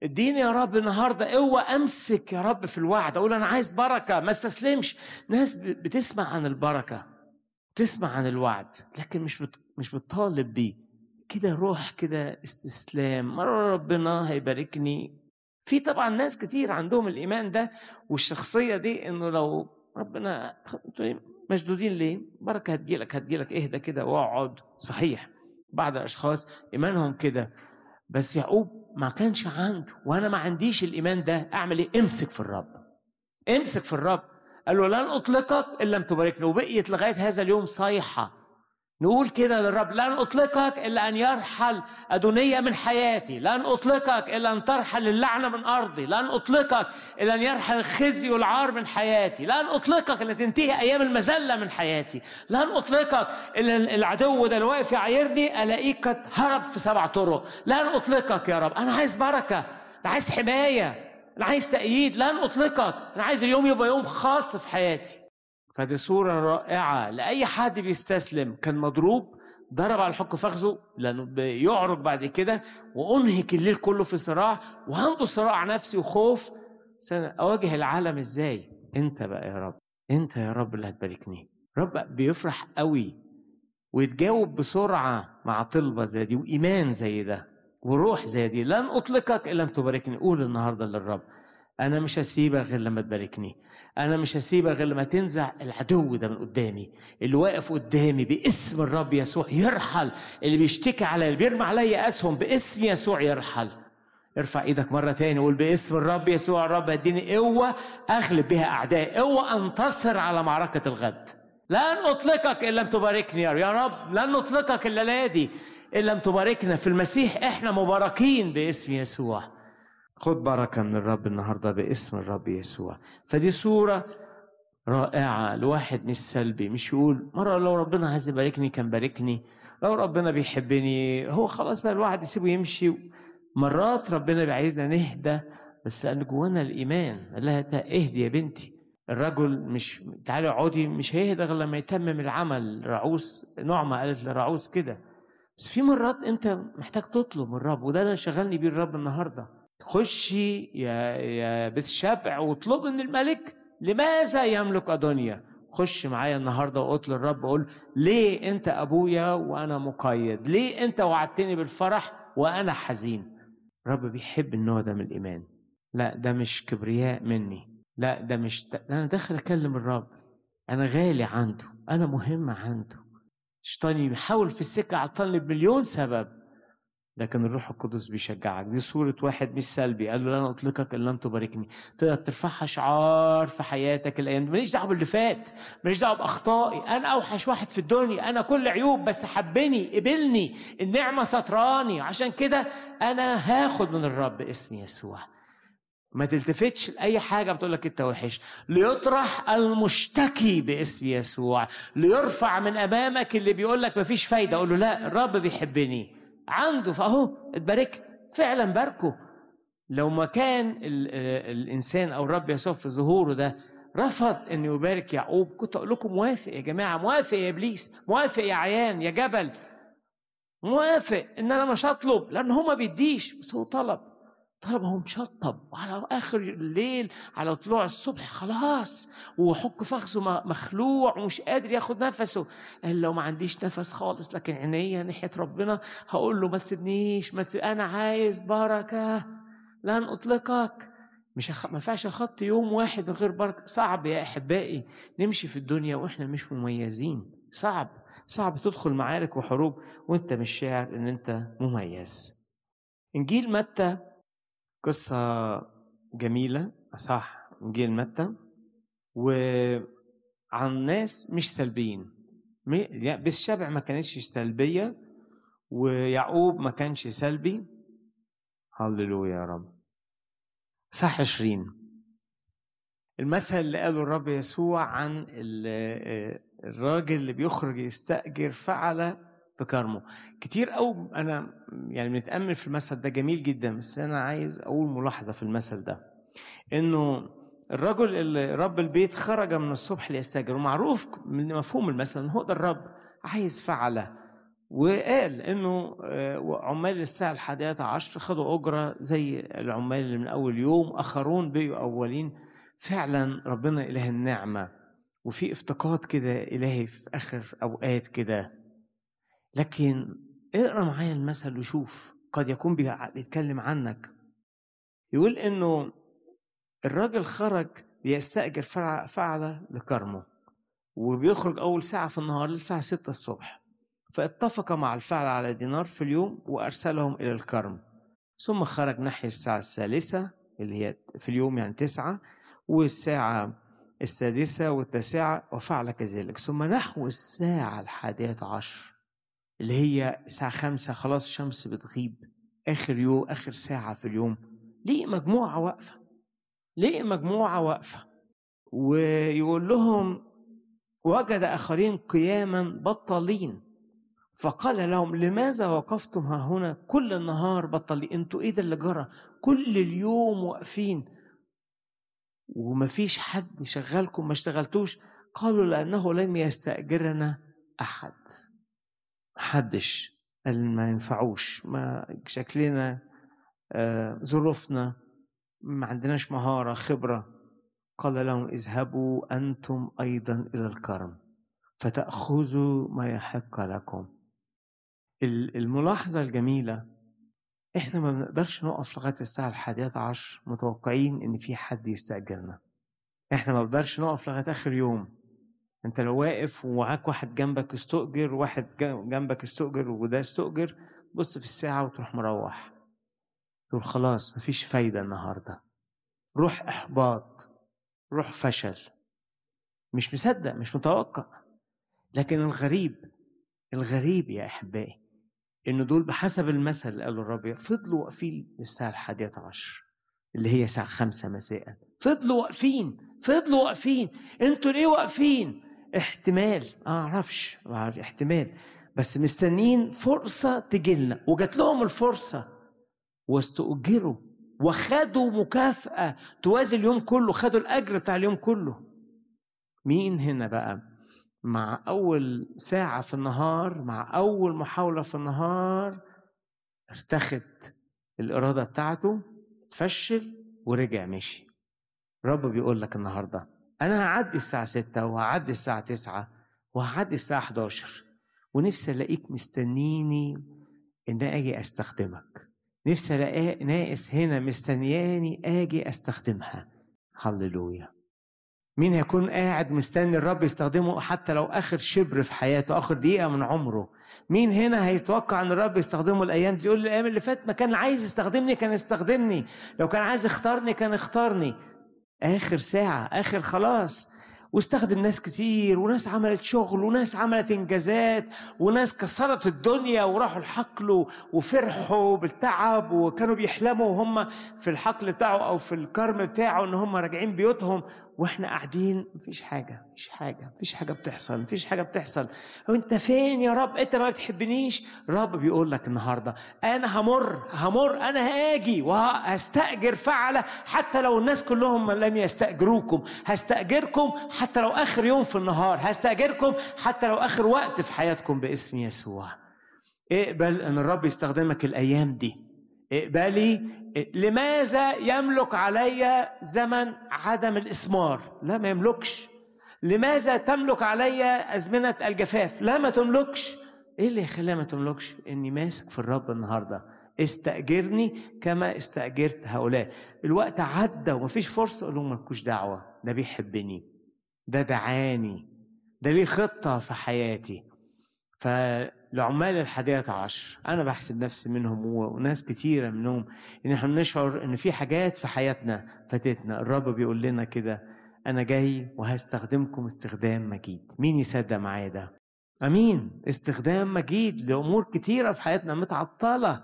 اديني يا رب النهارده. قوه أمسك يا رب في الوعد. أقول أنا عايز بركة. ما استسلمش. ناس بتسمع عن البركة. تسمع عن الوعد. لكن مش بت... مش بتطالب بيه. كده روح كده استسلام. مرة ربنا هيباركني. في طبعا ناس كتير عندهم الإيمان ده والشخصية دي إنه لو ربنا مشدودين ليه؟ بركة هتجيلك هتجيلك إهدى كده واقعد صحيح بعض الأشخاص إيمانهم كده بس يعقوب ما كانش عنده وأنا ما عنديش الإيمان ده أعمل إيه؟ أمسك في الرب أمسك في الرب قال له لن أطلقك إن لم تباركني وبقيت لغاية هذا اليوم صيحة نقول كده للرب لن أطلقك إلا أن يرحل أدونية من حياتي لن أطلقك إلا أن ترحل اللعنة من أرضي لن أطلقك إلا أن يرحل الخزي والعار من حياتي لن أطلقك إلا تنتهي أيام المذلة من حياتي لن أطلقك إلا العدو ده اللي واقف يعايرني ألاقيك قد هرب في سبع طرق لن أطلقك يا رب أنا عايز بركة أنا عايز حماية أنا عايز تأييد لن أطلقك أنا عايز اليوم يبقى يوم خاص في حياتي. فدي صورة رائعة لأي حد بيستسلم. كان مضروب ضرب على الحك فخذه لأنه بيعرج بعد كده وأنهك الليل كله في صراع وعنده صراع نفسي وخوف. أواجه العالم إزاي؟ أنت بقى يا رب أنت يا رب اللي هتباركني. رب بيفرح قوي ويتجاوب بسرعة مع طلبة زي دي وإيمان زي ده وروح زي دي. لن أطلقك إلا لم تباركني. قول النهاردة للرب أنا مش هسيبك غير لما تباركني. أنا مش هسيبك غير لما تنزع العدو ده من قدامي. اللي واقف قدامي باسم الرب يسوع يرحل. اللي بيشتكي عليا اللي بيرمي عليا أسهم باسم يسوع يرحل. ارفع إيدك مرة تاني وقول باسم الرب يسوع. الرب اديني قوة أغلب بها اعدائي قوة أنتصر على معركة الغد. لن أطلقك أن لم تباركني يا رب. لن نطلقك الليلة دي أن لم تباركنا في المسيح. إحنا مباركين باسم يسوع. خد بركة من الرب النهاردة باسم الرب يسوع. فدي صورة رائعة. لواحد مش سلبي مش يقول مرة لو ربنا عايز يباركني كان باركني لو ربنا بيحبني هو خلاص بقى الواحد يسيبه يمشي. مرات ربنا بيعايزنا نهدى بس لأن جوانا الإيمان قال لها اهدي يا بنتي. الرجل مش تعالي اقعدي مش هيهدى غير لما يتمم العمل. رعوس نعمة قالت لرعوس كده. بس في مرات أنت محتاج تطلب من الرب وده اللي شغلني بيه الرب النهارده. خشي يا يا بالشبع واطلبي من الملك لماذا يملك أدونيا؟ خش معايا النهارده وقلت للرب أقول ليه أنت أبويا وأنا مقيد؟ ليه أنت وعدتني بالفرح وأنا حزين؟ الرب بيحب النوع ده من الإيمان. لا ده مش كبرياء مني. لا ده مش ده أنا داخل أكلم الرب. أنا غالي عنده أنا مهم عنده. الشيطان يحاول في السكة عطلني بمليون سبب. لكن الروح القدس بيشجعك. دي صورة واحد مش سلبي. قال له لن أطلقك إن لم تباركني. تقدر ترفعها شعار في حياتك الأيام ماليش دعوة باللي فات. ماليش دعوة بأخطائي. أنا أوحش واحد في الدنيا. أنا كل عيوب بس حبني قبلني. النعمة ستراني عشان كده أنا هاخد من الرب اسم يسوع. ما تلتفتش لأي حاجة بتقول لك أنت وحش. ليطرح المشتكي باسم يسوع. ليرفع من أمامك اللي بيقول لك مفيش فايدة. أقول له لا الرب بيحبني. عنده فأهو اتباركت. فعلا باركه. لو ما كان الإنسان أو الرب يسوع في ظهوره ده رفض انه يبارك يعقوب كنت أقول لكم موافق يا جماعة موافق يا إبليس موافق يا عيان يا جبل. موافق إن أنا مش هطلب لأن هو ما بيديش بس هو طلب. طلب هو مشطب وعلى آخر الليل على طلوع الصبح خلاص. وحك فخذه مخلوع ومش قادر ياخد نفسه. قال لو ما عنديش نفس خالص لكن عينيا ناحية ربنا هقول له ما تسيبنيش ما تسيب أنا عايز بركة. لن أطلقك. مش أخ... ما ينفعش اخط يوم واحد غير بركة. صعب يا أحبائي. نمشي في الدنيا وإحنا مش مميزين. صعب. صعب تدخل معارك وحروب وأنت مش شاعر إن أنت مميز. إنجيل متى قصة جميلة صح انجيل متى وعن ناس مش سلبيين. بالشبع ما كانتش سلبية ويعقوب ما كانش سلبي. هللويا يا رب. صح عشرين. المثل اللي قاله الرب يسوع عن الراجل اللي بيخرج يستأجر فعل في كرمه كتير قوي أنا يعني بنتامل في المثل ده جميل جدا بس أنا عايز أقول ملاحظة في المثل ده. إنه الرجل اللي رب البيت خرج من الصبح ليستاجر ومعروف من مفهوم المثل ان هو ده الرب عايز فعله. وقال إنه آه، عمال الساعة الحادية عشر خدوا أجرة زي العمال اللي من أول يوم آخرون بقوا أولين. فعلا ربنا إله النعمة. وفي افتقاد كده إلهي في آخر أوقات كده. لكن اقرأ معايا المثل وشوف قد يكون بيتكلم عنك. يقول إنه الراجل خرج بيستأجر فعلة لكرمه وبيخرج أول ساعة في النهار للساعة ستة الصبح. فاتفق مع الفعل على دينار في اليوم وأرسلهم إلى الكرم. ثم خرج ناحية الساعة الثالثة اللي هي في اليوم يعني تسعة والساعة السادسة والتاسعة وفعل كذلك. ثم نحو الساعة الحادية عشر. اللي هي الساعة خمسة خلاص الشمس بتغيب. آخر يوم آخر ساعة في اليوم. ليه مجموعة واقفة؟ ليه مجموعة واقفة؟ ويقول لهم وجد آخرين قياما بطالين. فقال لهم لماذا وقفتم ها هنا؟ كل النهار بطلي أنتوا إيه ده اللي جرى؟ كل اليوم واقفين. ومفيش حد شغلكم؟ ما اشتغلتوش؟ قالوا لأنه لم يستأجرنا أحد. محدش قال ما ينفعوش ما شكلنا آه ظروفنا ما عندناش مهارة خبرة. قال لهم اذهبوا أنتم أيضا إلى الكرم فتأخذوا ما يحق لكم. الملاحظة الجميلة إحنا ما بنقدرش نقف لغاية الساعة الحادية عشر متوقعين إن في حد يستأجرنا. إحنا ما بنقدرش نقف لغاية آخر يوم. انت لو واقف ومعاك واحد جنبك استؤجر واحد جنبك استؤجر وده استؤجر بص في الساعة وتروح مروح. تقول خلاص مفيش فايدة النهاردة. روح إحباط روح فشل. مش مصدق مش متوقع. لكن الغريب الغريب يا أحبائي ان دول بحسب المثل اللي قاله الرب فضلوا واقفين للساعة الحادية عشر اللي هي الساعة خمسة مساء. فضلوا واقفين فضلوا واقفين. أنتوا ليه واقفين؟ احتمال ما أعرفش احتمال. بس مستنيين فرصة تجي لنا. وجات لهم الفرصة. واستؤجروا. وخدوا مكافأة. توازي اليوم كله. خدوا الأجر بتاع اليوم كله. مين هنا بقى؟ مع أول ساعة في النهار مع أول محاولة في النهار ارتخت الإرادة بتاعته اتفشل ورجع مشي. الرب بيقول لك النهاردة. أنا هعدي الساعة ستة وهعدي الساعة تسعة وهعدي الساعة 11 ونفسي ألاقيك مستنيني إن أجي أستخدمك. نفسي ألاقي ناقص هنا مستنياني أجي أستخدمها. هللويا. مين هيكون قاعد مستني الرب يستخدمه حتى لو آخر شبر في حياته آخر دقيقة من عمره؟ مين هنا هيتوقع إن الرب يستخدمه الأيام دي؟ يقول الأيام اللي فاتت ما كان عايز يستخدمني كان يستخدمني. لو كان عايز يختارني كان اختارني. آخر ساعة آخر خلاص. واستخدم ناس كتير وناس عملت شغل وناس عملت إنجازات وناس كسرت الدنيا وراحوا الحقل وفرحوا بالتعب وكانوا بيحلموا وهم في الحقل بتاعه أو في الكرم بتاعه إن هم راجعين بيوتهم. وإحنا قاعدين مفيش حاجة مفيش حاجة مفيش حاجة بتحصل مفيش حاجة بتحصل. وانت فين يا رب؟ انت ما بتحبنيش؟ رب بيقول لك النهارده أنا همر همر أنا هاجي وهستأجر فعلة حتى لو الناس كلهم لم يستأجروكم. هستأجركم حتى لو آخر يوم في النهار. هستأجركم حتى لو آخر وقت في حياتكم باسم يسوع. اقبل إن الرب يستخدمك الأيام دي. اقبلي لماذا يملك علي زمن عدم الإسمار؟ لا ما يملكش. لماذا تملك علي أزمنة الجفاف؟ لا ما تملكش. إيه اللي يخليها ما تملكش؟ إني ماسك في الرب النهارده. استأجرني كما استأجرت هؤلاء. الوقت عدى ومفيش فرصة أقول لهم مالكوش دعوة. ده بيحبني. ده دعاني. ده ليه خطة في حياتي. فالعمال الحادية عشر. أنا بحسب نفسي منهم وناس كتيرة منهم إن إحنا بنشعر إن في حاجات في حياتنا فاتتنا. الرب بيقول لنا كده أنا جاي وهستخدمكم استخدام مجيد. مين يصدق معايا ده؟ أمين. استخدام مجيد لأمور كتيرة في حياتنا متعطلة.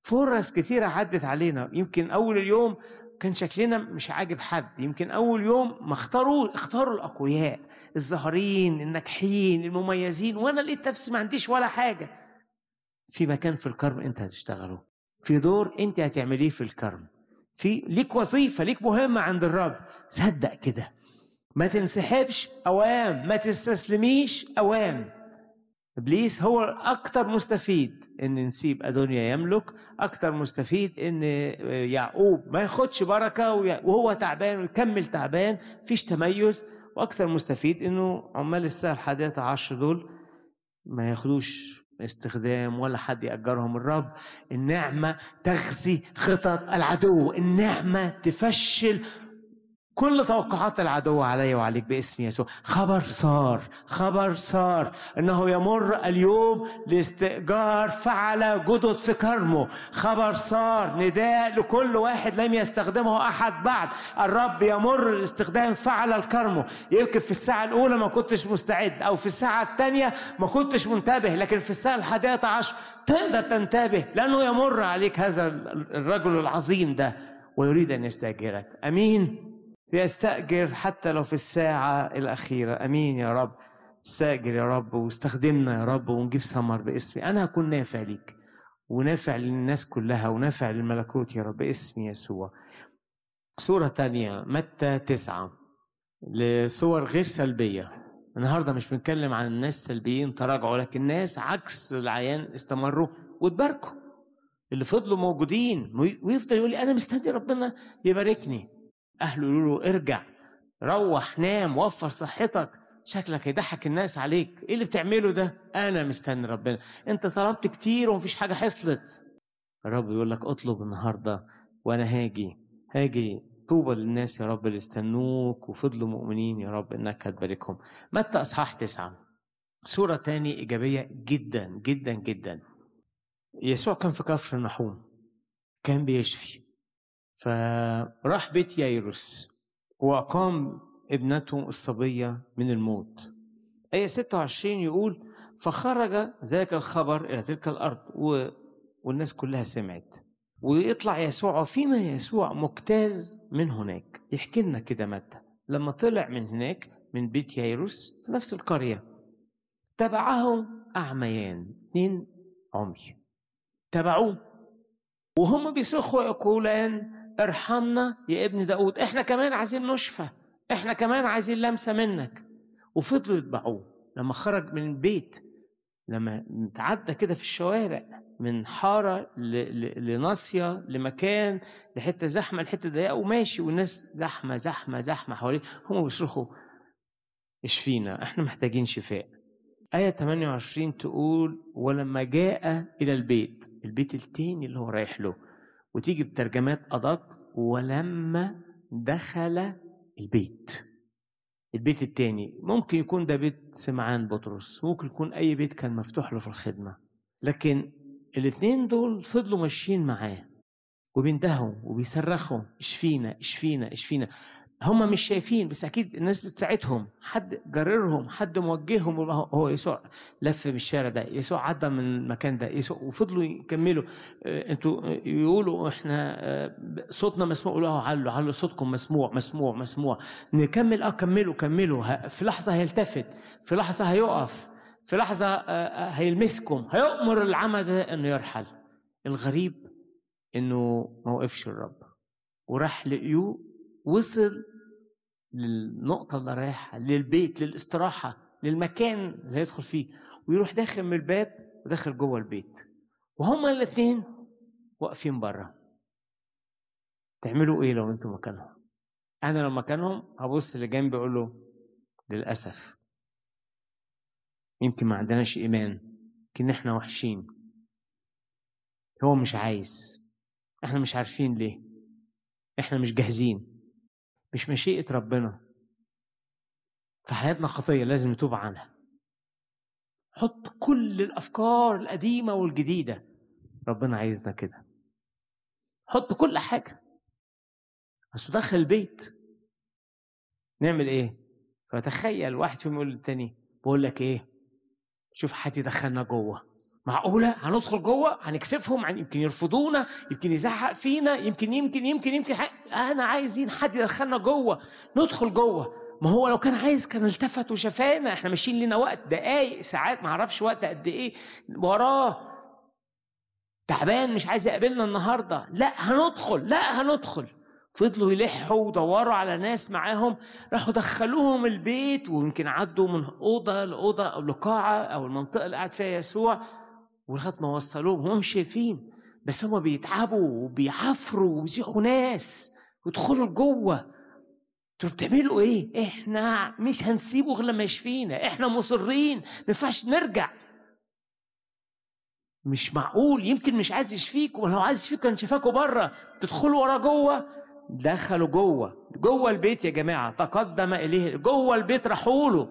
فرص كتيرة عدت علينا. يمكن أول اليوم كان شكلنا مش عاجب حد. يمكن أول يوم ما اختاروا اختاروا الأقوياء. الظاهرين الناجحين المميزين. وأنا لقيت نفسي ما عنديش ولا حاجة. في مكان في الكرم أنت هتشتغله. في دور أنت هتعمليه في الكرم. في ليك وظيفة ليك مهمة عند الرب. صدق كده. ما تنسحبش أوام. ما تستسلميش أوام. إبليس هو أكتر مستفيد إن نسيب أدونيا يملك أكتر مستفيد إن يعقوب ما ياخدش بركة وهو تعبان ويكمل تعبان فيش تميز. وأكتر مستفيد إنه عمال الساعة الحادية عشر دول ما ياخدوش استخدام ولا حد يأجرهم. الرب النعمة تغزي خطط العدو النعمة تفشل كل توقعات العدو علي وعليك باسم يسوع. خبر صار خبر صار. إنه يمر اليوم لاستئجار فعل جدد في كرمه. خبر صار نداء لكل واحد لم يستخدمه أحد بعد. الرب يمر لاستخدام فعل الكرمه. يمكن في الساعة الأولى ما كنتش مستعد أو في الساعة الثانية ما كنتش منتبه لكن في الساعة الحادية عشر تقدر تنتبه لأنه يمر عليك هذا الرجل العظيم ده ويريد أن يستأجرك. أمين؟ يستأجر حتى لو في الساعة الأخيرة. أمين يا رب. استأجر يا رب واستخدمنا يا رب ونجيب ثمر باسمي. أنا هكون نافع ليك ونافع للناس كلها ونافع للملكوت يا رب باسم يسوع. صورة تانية متى تسعة؟ لصور غير سلبية. النهارده مش بنتكلم عن الناس سلبيين تراجعوا لكن ناس عكس العيان استمروا واتباركوا اللي فضلوا موجودين ويفضل يقول لي أنا مستني ربنا يباركني. اهله يقولوا له ارجع روح نام وفر صحتك. شكلك هيضحك الناس عليك. إيه اللي بتعمله ده؟ أنا مستني ربنا. أنت طلبت كتير ومفيش حاجة حصلت. الرب يقول لك اطلب النهارده وأنا هاجي. هاجي. طوبى للناس يا رب اللي استنوك وفضلوا مؤمنين يا رب إنك هتباركهم. متى أصحاح تسعة؟ صورة تاني إيجابية جدا جدا جدا. يسوع كان في كفر النحوم. كان بيشفي. فراح بيت يايروس وأقام ابنته الصبية من الموت. آية 26 يقول فخرج ذلك الخبر إلى تلك الأرض و... والناس كلها سمعت. ويطلع يسوع وفيما يسوع مجتاز من هناك. يحكي لنا كده متى. لما طلع من هناك من بيت يايروس في نفس القرية. تبعه أعميان اتنين عمي. تبعوه. وهم بيصرخوا يقولان ارحمنا يا ابن داود. إحنا كمان عايزين نشفى. إحنا كمان عايزين لمسة منك. وفضلوا يتبعوه لما خرج من البيت لما تعدى كده في الشوارع من حارة لناصية لمكان لحتة زحمة لحتة ضيقة وماشي. والناس زحمة زحمة زحمة حواليه. هم بيصرخوا اشفينا إحنا محتاجين شفاء. آية 28 تقول ولما جاء إلى البيت. البيت التاني اللي هو رايح له. وتيجي بترجمات أدق ولما دخل البيت. البيت التاني ممكن يكون ده بيت سمعان بطرس ممكن يكون أي بيت كان مفتوح له في الخدمة لكن الاتنين دول فضلوا ماشيين معاه وبيندهوا وبيصرخوا اشفينا اشفينا اشفينا هم مش شايفين بس أكيد الناس بتساعدهم. حد جررهم حد موجههم هو يسوع لف بالشارع ده. يسوع عدى من المكان ده. يسوع وفضلوا يكملوا. أنتوا يقولوا إحنا صوتنا مسموع. يقولوا علوا علوا صوتكم مسموع مسموع مسموع. نكمل آه كملوا كملوا. في لحظة هيلتفت في لحظة هيقف في لحظة هيلمسكم. هيؤمر العمى ده إنه يرحل. الغريب إنه ما وقفش الرب وراح لقيوه وصل للنقطة اللي رايحة للبيت للاستراحة للمكان اللي هيدخل فيه ويروح داخل من الباب وداخل جوه البيت. وهما الاثنين واقفين بره تعملوا إيه لو أنتم مكانهم؟ أنا لو مكانهم هبص اللي جنبي أقول له للأسف يمكن ما عندناش إيمان يمكن إحنا وحشين. هو مش عايز. إحنا مش عارفين ليه. إحنا مش جاهزين. مش مشيئة ربنا. في حياتنا خطية لازم نتوب عنها. حط كل الأفكار القديمة والجديدة. ربنا عايزنا كده. حط كل حاجة. بس دخل البيت. نعمل إيه؟ فتخيل واحد فيهم يقول للتاني بقول لك إيه؟ شوف حد يدخلنا جوه. معقولة؟ هندخل جوه هنكسفهم يمكن يرفضونا يمكن يزعق فينا يمكن يمكن يمكن يمكن أنا عايزين حد يدخلنا جوه. ندخل جوه. ما هو لو كان عايز كان التفت وشافانا إحنا ماشيين لنا وقت دقايق ساعات ما أعرفش وقت قد إيه. وراه. تعبان مش عايز يقابلنا النهارده. لا هندخل. لا هندخل. فضلوا يلحوا ودوروا على ناس معاهم. راحوا دخلوهم البيت ويمكن عدوا من أوضة لأوضة أو لقاعة أو المنطقة اللي قاعد فيها يسوع. ولغاية ما وصلوهم هم شايفين بس هم بيتعبوا وبيعفروا وبيزيحوا ناس ويدخلوا لجوة. أنتوا بتعملوا إيه؟ إحنا مش هنسيبه غير لما يشفينا، إحنا مصرين، ما ينفعش نرجع. مش معقول يمكن مش عايز يشفيك ولو عايز يشفيك كان شفاكوا بره. تدخلوا ورا جوة. دخلوا جوة. جوة البيت يا جماعة. تقدم إليه. جوة البيت راحوا له.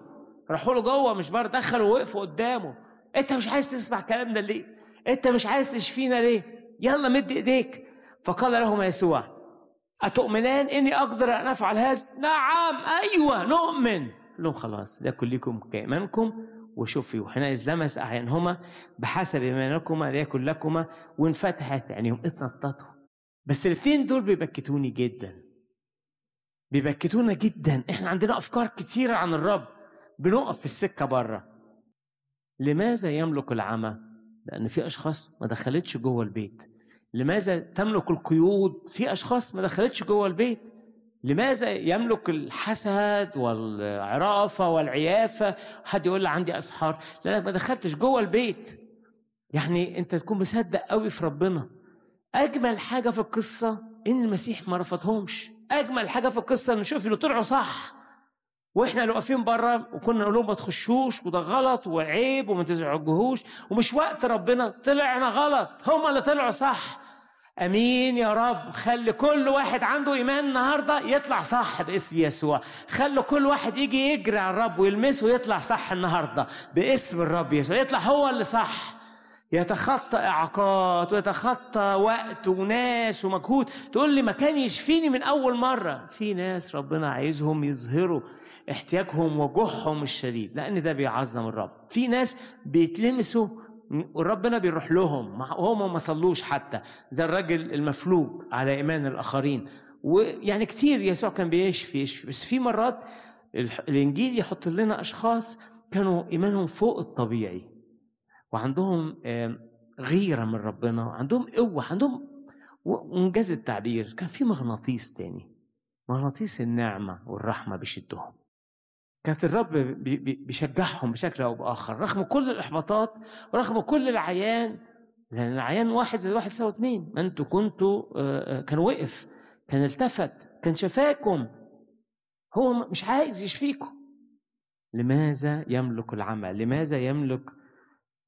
راحوا له جوة مش بره. دخلوا وقفوا قدامه. انت مش عايز تسمع كلامنا ليه؟ انت مش عايز تشفينا ليه؟ يلا مد ايديك. فقال لهم يسوع أتؤمنان إني أقدر أن أفعل هذا؟ نعم أيوة نؤمن. لهم خلاص ليكن لكم كإيمانكم وشوفوا حينئذ لمس أعينهما بحسب إيمانكما ليكن لكما وانفتحت عينيهم اتنططوا بس الاثنين دول بيبكتوني جدا. بيبكتونا جدا. إحنا عندنا أفكار كتيرة عن الرب. بنقف في السكة بره. لماذا يملك العمى؟ لأن في أشخاص ما دخلتش جوه البيت. لماذا تملك القيود؟ في أشخاص ما دخلتش جوه البيت. لماذا يملك الحسد والعرافة والعيافة؟ حد يقول لي عندي أسحار. لا ما دخلتش جوه البيت. يعني أنت تكون مصدق قوي في ربنا. أجمل حاجة في القصة إن المسيح ما رفضهمش. أجمل حاجة في القصة إن شوف اللي طلعوا صح. وإحنا اللي واقفين بره وكنا نقول لهم ما تخشوش وده غلط وعيب وما تزعجوهوش ومش وقت ربنا. طلعنا غلط. هم اللي طلعوا صح. آمين يا رب. خلي كل واحد عنده إيمان النهارده يطلع صح باسم يسوع. خلي كل واحد يجي يجري على الرب ويلمسه ويطلع صح النهارده باسم الرب يسوع. يطلع هو اللي صح. يتخطى إعاقات ويتخطى وقت وناس ومجهود. تقول لي ما كان يشفيني من أول مرة. في ناس ربنا عايزهم يظهروا احتياجهم وجوعهم الشديد لأن ده بيعظم الرب. في ناس بيتلمسوا وربنا بيروح لهم وهم ما صلوش حتى زي الراجل المفلوج على إيمان الآخرين. ويعني كتير يسوع كان بيشفي يشفي. بس في مرات الإنجيل يحط لنا أشخاص كانوا إيمانهم فوق الطبيعي. وعندهم غيرة من ربنا وعندهم قوة عندهم وانجاز التعبير. كان في مغناطيس تاني مغناطيس النعمة والرحمة بيشدهم. كانت الرب بيشجعهم بشكل أو بآخر رغم كل الإحباطات ورغم كل العيان. لأن العيان واحد زي واحد يساوي اثنين ما أنتوا كنتوا كان وقف كان التفت كان شفاكم. هو مش عايز يشفيكم. لماذا يملك العمى لماذا يملك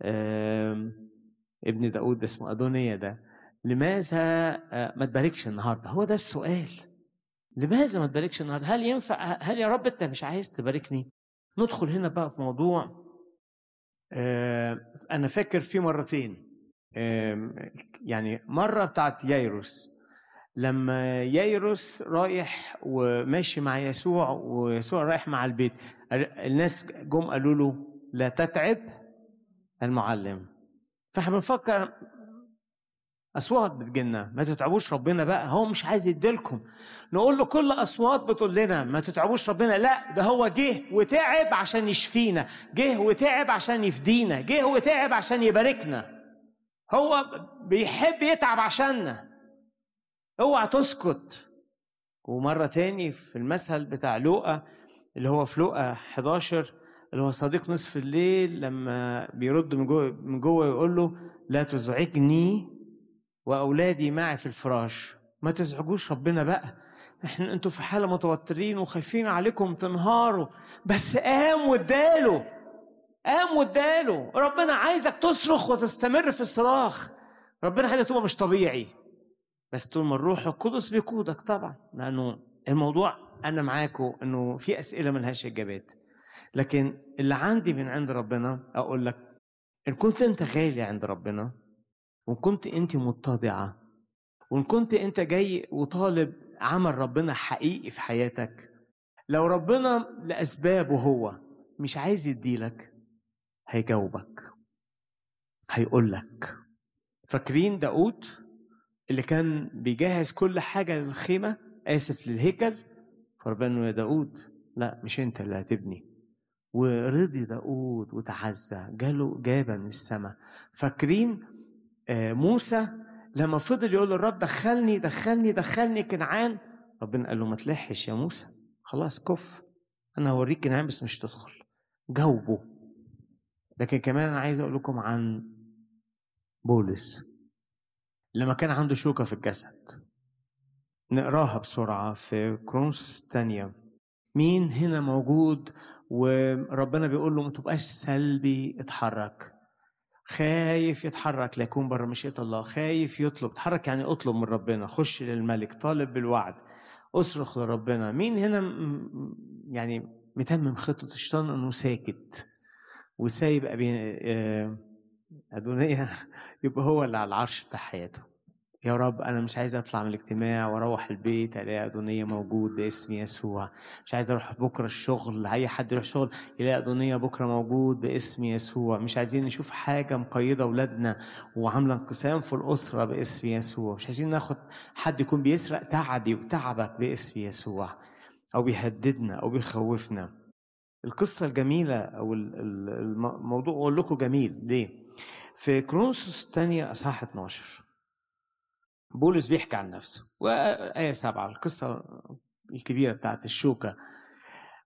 ابن داود اسمه أدونية ده. لماذا ما تباركش النهارده؟ هو ده السؤال. لماذا ما تباركش النهارده؟ هل ينفع هل يا رب أنت مش عايز تباركني؟ ندخل هنا بقى في موضوع أنا فاكر في مرتين يعني مرة بتاعت يايروس. لما يايروس رايح وماشي مع يسوع ويسوع رايح مع البيت الناس جم قالوا له لا تتعب المعلم. فاحنا بنفكر أصوات بتجينا ما تتعبوش ربنا بقى هو مش عايز يديلكم. نقول له كل أصوات بتقول لنا ما تتعبوش ربنا لا ده هو جه وتعب عشان يشفينا جه وتعب عشان يفدينا جه وتعب عشان يباركنا. هو بيحب يتعب عشاننا. اوعى تسكت. ومرة تاني في المثل بتاع لوقا اللي هو في لوقا 11 اللي هو صديق نصف الليل لما بيرد من جوه من جوه يقول له لا تزعجني وأولادي معي في الفراش. ما تزعجوش ربنا بقى. إحنا أنتوا في حالة متوترين وخايفين عليكم تنهاروا. بس قام واداله. قام واداله. ربنا عايزك تصرخ وتستمر في الصراخ. ربنا عايزك تبقى مش طبيعي. بس طول ما الروح القدس بيقودك طبعا. لأنه الموضوع أنا معاكم إنه في أسئلة ملهاش إجابات. لكن اللي عندي من عند ربنا أقول لك إن كنت أنت غالي عند ربنا وإن كنت أنت متضعة وإن كنت أنت جاي وطالب عمل ربنا حقيقي في حياتك لو ربنا لأسبابه هو مش عايز يديلك هيجاوبك هيقول لك فاكرين داود اللي كان بيجهز كل حاجة للخيمة آسف للهيكل؟ فربنا يا داود لا مش أنت اللي هتبني ورضي داود وتعزى جاله جابة من السماء. فاكرين آه موسى لما فضل يقول للرب دخلني دخلني دخلني كنعان؟ ربنا قال له ما تلحش يا موسى. خلاص كف أنا هوريك كنعان بس مش تدخل. جاوبه. لكن كمان أنا عايز أقول لكم عن بولس. لما كان عنده شوكة في الجسد نقراها بسرعة في كرونسوس الثانية. مين هنا موجود وربنا بيقول له ما تبقاش سلبي اتحرك. خايف يتحرك ليكون بره مشيئة الله خايف يطلب. اتحرك يعني اطلب من ربنا. خش للملك طالب بالوعد. اصرخ لربنا. مين هنا يعني متمم خطة الشيطان انه ساكت وسايب ابي أدونية. *laughs* يبقى هو اللي على العرش بتاع حياته. يا رب أنا مش عايز أطلع من الاجتماع وأروح البيت ألاقي ادونيه موجود باسم يسوع. مش عايز أروح بكرة الشغل أي حد يروح شغل يلاقي ادونيه بكرة موجود باسم يسوع. مش عايزين نشوف حاجة مقيدة اولادنا وعاملة انقسام في الأسرة باسم يسوع. مش عايزين ناخد حد يكون بيسرق تعبي وتعبك باسم يسوع أو بيهددنا أو بيخوفنا. القصة الجميلة أو الموضوع أقول لكم جميل. ليه؟ في كرونسوس الثانية أصحاح 12 بولس بيحكي عن نفسه وآية سبعة القصة الكبيرة بتاعت الشوكة.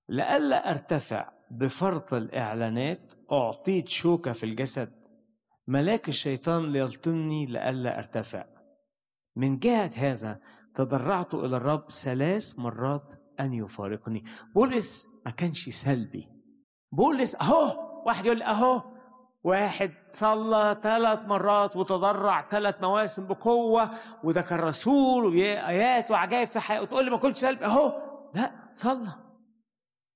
لئلا أرتفع بفرط الإعلانات أعطيت شوكة في الجسد ملاك الشيطان ليلطمني لئلا أرتفع. من جهة هذا تضرعت إلى الرب ثلاث مرات أن يفارقني. بولس ما كانش سلبي. بولس أهو واحد يقول أهو واحد صلى ثلاث مرات وتضرع ثلاث مواسم بقوة وده كان رسول وآيات وعجائب في حياته. وتقول لي ما كنتش سلبي أهو لا صلى.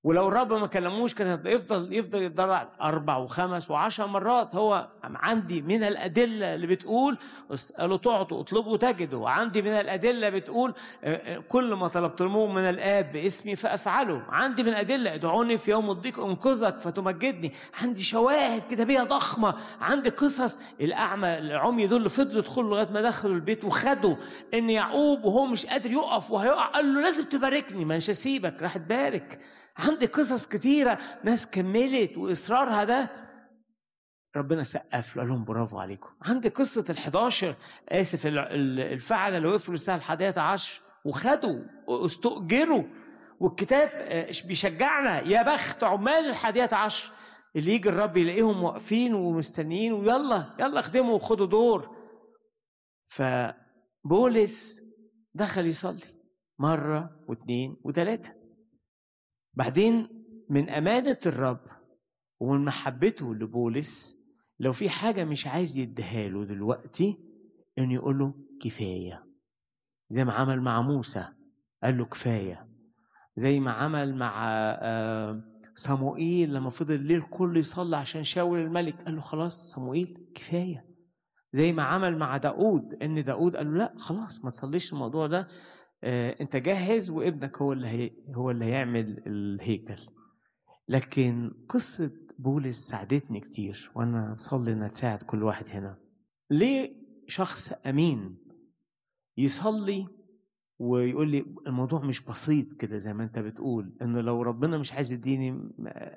ولو الرب ما كلموش كان يفضل يفضل يتضرع أربع وخمس وعشر مرات. هو عندي من الأدلة اللي بتقول اسألوا تعطوا اطلبوا تجدوا. وعندي من الأدلة بتقول كل ما طلبتموه من الآب باسمي فافعله عندي من الأدلة ادعوني في يوم الضيق انقذك فتمجدني. عندي شواهد كتابيه ضخمة. عندي قصص الأعمى العمي دول اللي فضلوا يدخلوا لغاية ما دخلوا البيت وخدوا إن يعقوب وهو مش قادر يقف وهيقع قال له لازم تباركني ما هسيبك راح تبارك. عندي قصص كتيرة ناس كملت وإصرارها ده ربنا سقف له لهم برافو عليكم. عندي قصة ال 11 آسف الفعلة اللي وقفوا للساعة الحادية عشر وخدوا واستؤجروا والكتاب بيشجعنا يا بخت عمال الحادية عشر اللي يجي الرب يلاقيهم واقفين ومستنيين ويلا يلا اخدموا وخدوا دور. فبولس دخل يصلي مرة واثنين وثلاثة. بعدين من أمانة الرب ومن محبته لبولس لو في حاجة مش عايز يديها له دلوقتي إنه يقول له كفاية. زي ما عمل مع موسى قال له كفاية. زي ما عمل مع صموئيل لما فضل الليل كله يصلي عشان شاول الملك قال له خلاص صموئيل كفاية. زي ما عمل مع داود إن داود قال له لا خلاص ما تصليش الموضوع ده. انت جاهز وابنك هو اللي هي هو اللي هيعمل الهيكل. لكن قصة بولس ساعدتني كتير وأنا بصلي إنها تساعد كل واحد هنا. ليه شخص أمين يصلي ويقول لي الموضوع مش بسيط كده زي ما أنت بتقول إنه لو ربنا مش عايز يديني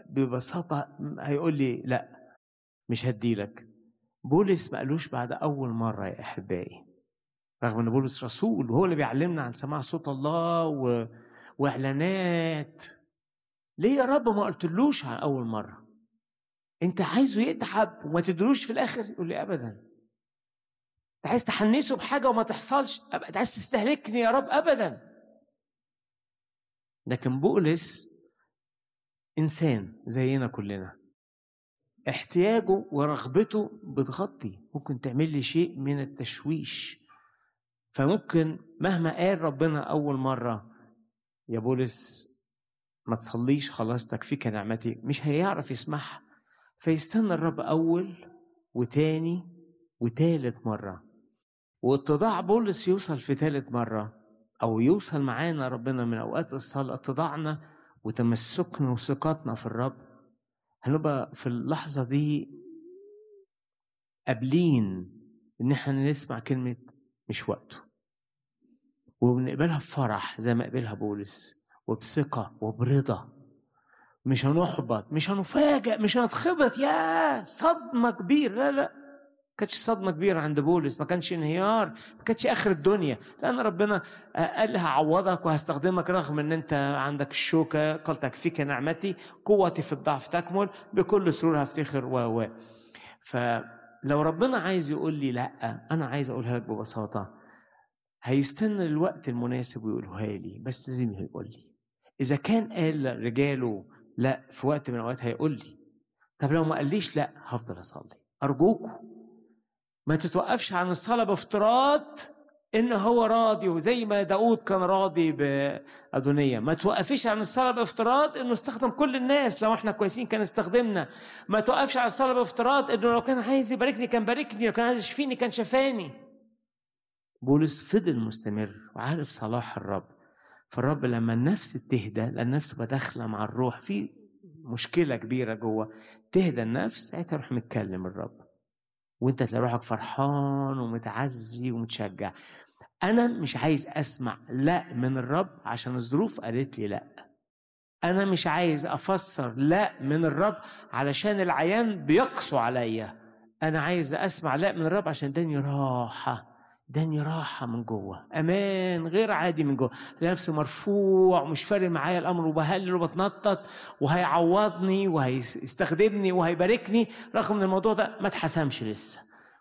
ببساطة هيقول لي لا مش هديلك. بولس ما قالوش بعد أول مرة يا أحبائي. رغم إن بولس رسول وهو اللي بيعلمنا عن سماع صوت الله و... وإعلانات. ليه يا رب ما قلتلوش عن أول مرة؟ أنت عايزه يتعب وما تدروش في الآخر؟ يقول لي ابدا. أنت عايز تحنسه بحاجة وما تحصلش؟ أنت عايز تستهلكني يا رب؟ ابدا. لكن بولس إنسان زينا كلنا. احتياجه ورغبته بتغطي. ممكن تعمل لي شيء من التشويش. فممكن مهما قال ربنا أول مرة يا بولس ما تصليش خلاص تكفيك نعمتي. مش هيعرف يسمعها فيستنى الرب أول وتاني وتالت مرة. واتضاع بولس يوصل في تالت مرة أو يوصل معانا ربنا من أوقات الصلاة اتضاعنا وتمسكنا وثقتنا في الرب. هنبقى في اللحظة دي قابلين إن إحنا نسمع كلمة مش وقته. وبنقبلها بفرح زي ما قبلها بولس وبثقة وبرضا. مش هنحبط مش هنفاجئ مش هنتخبط. يا صدمة كبيرة. لا لا. كانتش صدمة كبيرة عند بولس ما كانش انهيار ما كانتش آخر الدنيا. لأن ربنا قال هعوضك وهستخدمك رغم إن أنت عندك الشوكة قال تكفيك نعمتي قوتي في الضعف تكمل بكل سرور هفتخر و و. فلو ربنا عايز يقول لي لأ أنا عايز أقولها لك ببساطة. هيستنى الوقت المناسب ويقولها لي بس لازم يقول لي. إذا كان قال رجاله لأ في وقت من الأوقات هيقول لي. طب لو ما قاليش لأ هفضل أصلي. أرجوكم ما تتوقفش عن الصلاة بافتراض إن هو راضي وزي ما داود كان راضي بأدونية. ما توقفيش عن الصلاة بافتراض إنه استخدم كل الناس. لو إحنا كويسين كان استخدمنا. ما توقفش عن الصلاة بافتراض إنه لو كان عايز يباركني كان باركني لو كان عايز يشفيني كان شفاني. بولس فضل مستمر وعارف صلاح الرب. فالرب لما النفس تهدى لأن النفس بقى داخلة مع الروح. في مشكلة كبيرة جوه. تهدى النفس ساعتها يروح متكلم الرب. وانت تلاقي روحك فرحان ومتعزي ومتشجع. أنا مش عايز أسمع لا من الرب عشان الظروف قالت لي لا. أنا مش عايز أفسر لا من الرب علشان العيان بيقسو عليا. أنا عايز أسمع لا من الرب عشان اداني راحة. اداني راحة من جوه. أمان غير عادي من جوه. نفسي مرفوع ومش فارق معايا الأمر وبهلل وبتنطط وهيعوضني وهيستخدمني وهيباركني رغم إن الموضوع ده ما اتحسمش لسه.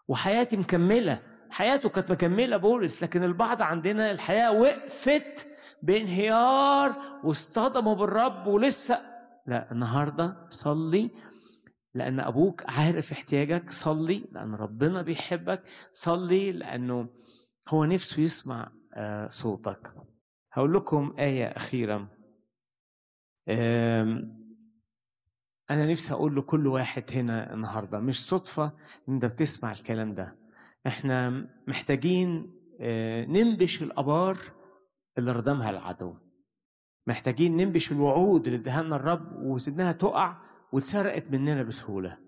وحياتي مكملة. حياته كانت مكملة بولس لكن البعض عندنا الحياة وقفت بانهيار واصطدموا بالرب ولسه. لا النهارده صلي لأن أبوك عارف احتياجك صلي لأن ربنا بيحبك صلي لأنه هو نفسه يسمع آه، صوتك. هقول لكم آية أخيرة. أنا نفسي أقول لكل واحد هنا النهاردة مش صدفة أنت بتسمع الكلام ده. إحنا محتاجين آه، ننبش الأبار اللي ردمها العدو محتاجين ننبش الوعود اللي اداها لنا الرب وسيبناها تقع واتسرقت مننا بسهولة.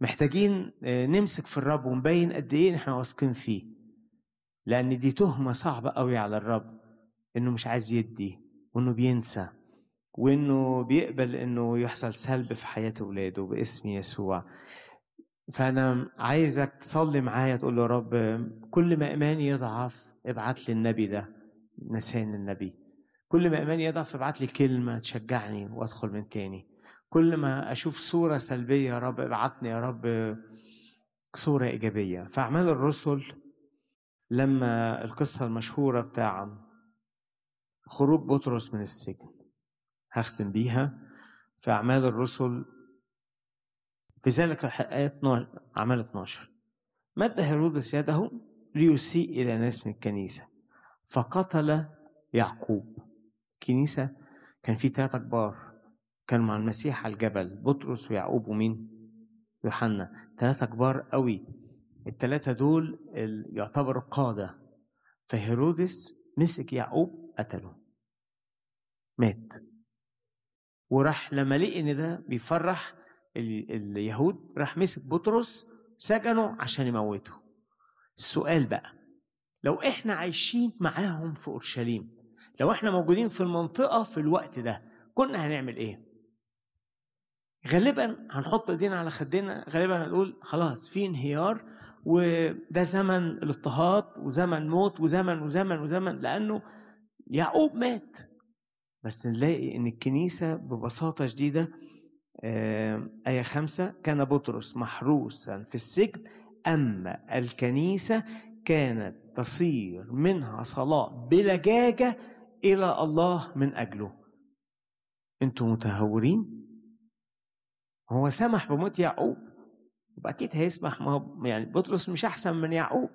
محتاجين آه، نمسك في الرب ونبين قد إيه إحنا واثقين فيه. لأن دي تهمة صعبة قوي على الرب إنه مش عايز يدي وإنه بينسى وإنه بيقبل إنه يحصل سلب في حياة أولاده باسم يسوع. فأنا عايزك تصلي معايا تقول له رب كل ما ايماني يضعف ابعت لي النبي ده نسان النبي. كل ما ايماني يضعف ابعت لي كلمة تشجعني وأدخل من تاني. كل ما أشوف صورة سلبية يا رب ابعتني يا رب صورة إيجابية. فأعمال الرسل لما القصة المشهورة بتاع خروج بطرس من السجن هختم بيها. في اعمال الرسل في ذلك آية أعمال 12 مد هيرودس يده ليسيء إلى ناس من الكنيسة. فقتل يعقوب. كنيسة كان في ثلاثة كبار كانوا مع المسيح على الجبل بطرس ويعقوب ومين؟ يوحنا. ثلاثة كبار قوي. الثلاثة دول يعتبروا قادة. فهيرودس مسك يعقوب قتله مات. وراح لما لقي إن ده بيفرح اليهود راح مسك بطرس سجنه عشان يموته. السؤال بقى لو إحنا عايشين معاهم في أورشليم لو إحنا موجودين في المنطقة في الوقت ده كنا هنعمل إيه؟ غالبا هنحط إيدينا على خدنا غالبا هنقول خلاص في انهيار وده زمن الاضطهاد وزمن موت وزمن وزمن وزمن لأنه يعقوب مات. بس نلاقي إن الكنيسة ببساطة شديدة آية خمسة كان بطرس محروسا في السجن أما الكنيسة كانت تصير منها صلاة بلجاجة إلى الله من أجله. أنتم متهورين؟ هو سمح بموت يعقوب. وأكيد هيسمح ما يعني بطرس مش أحسن من يعقوب.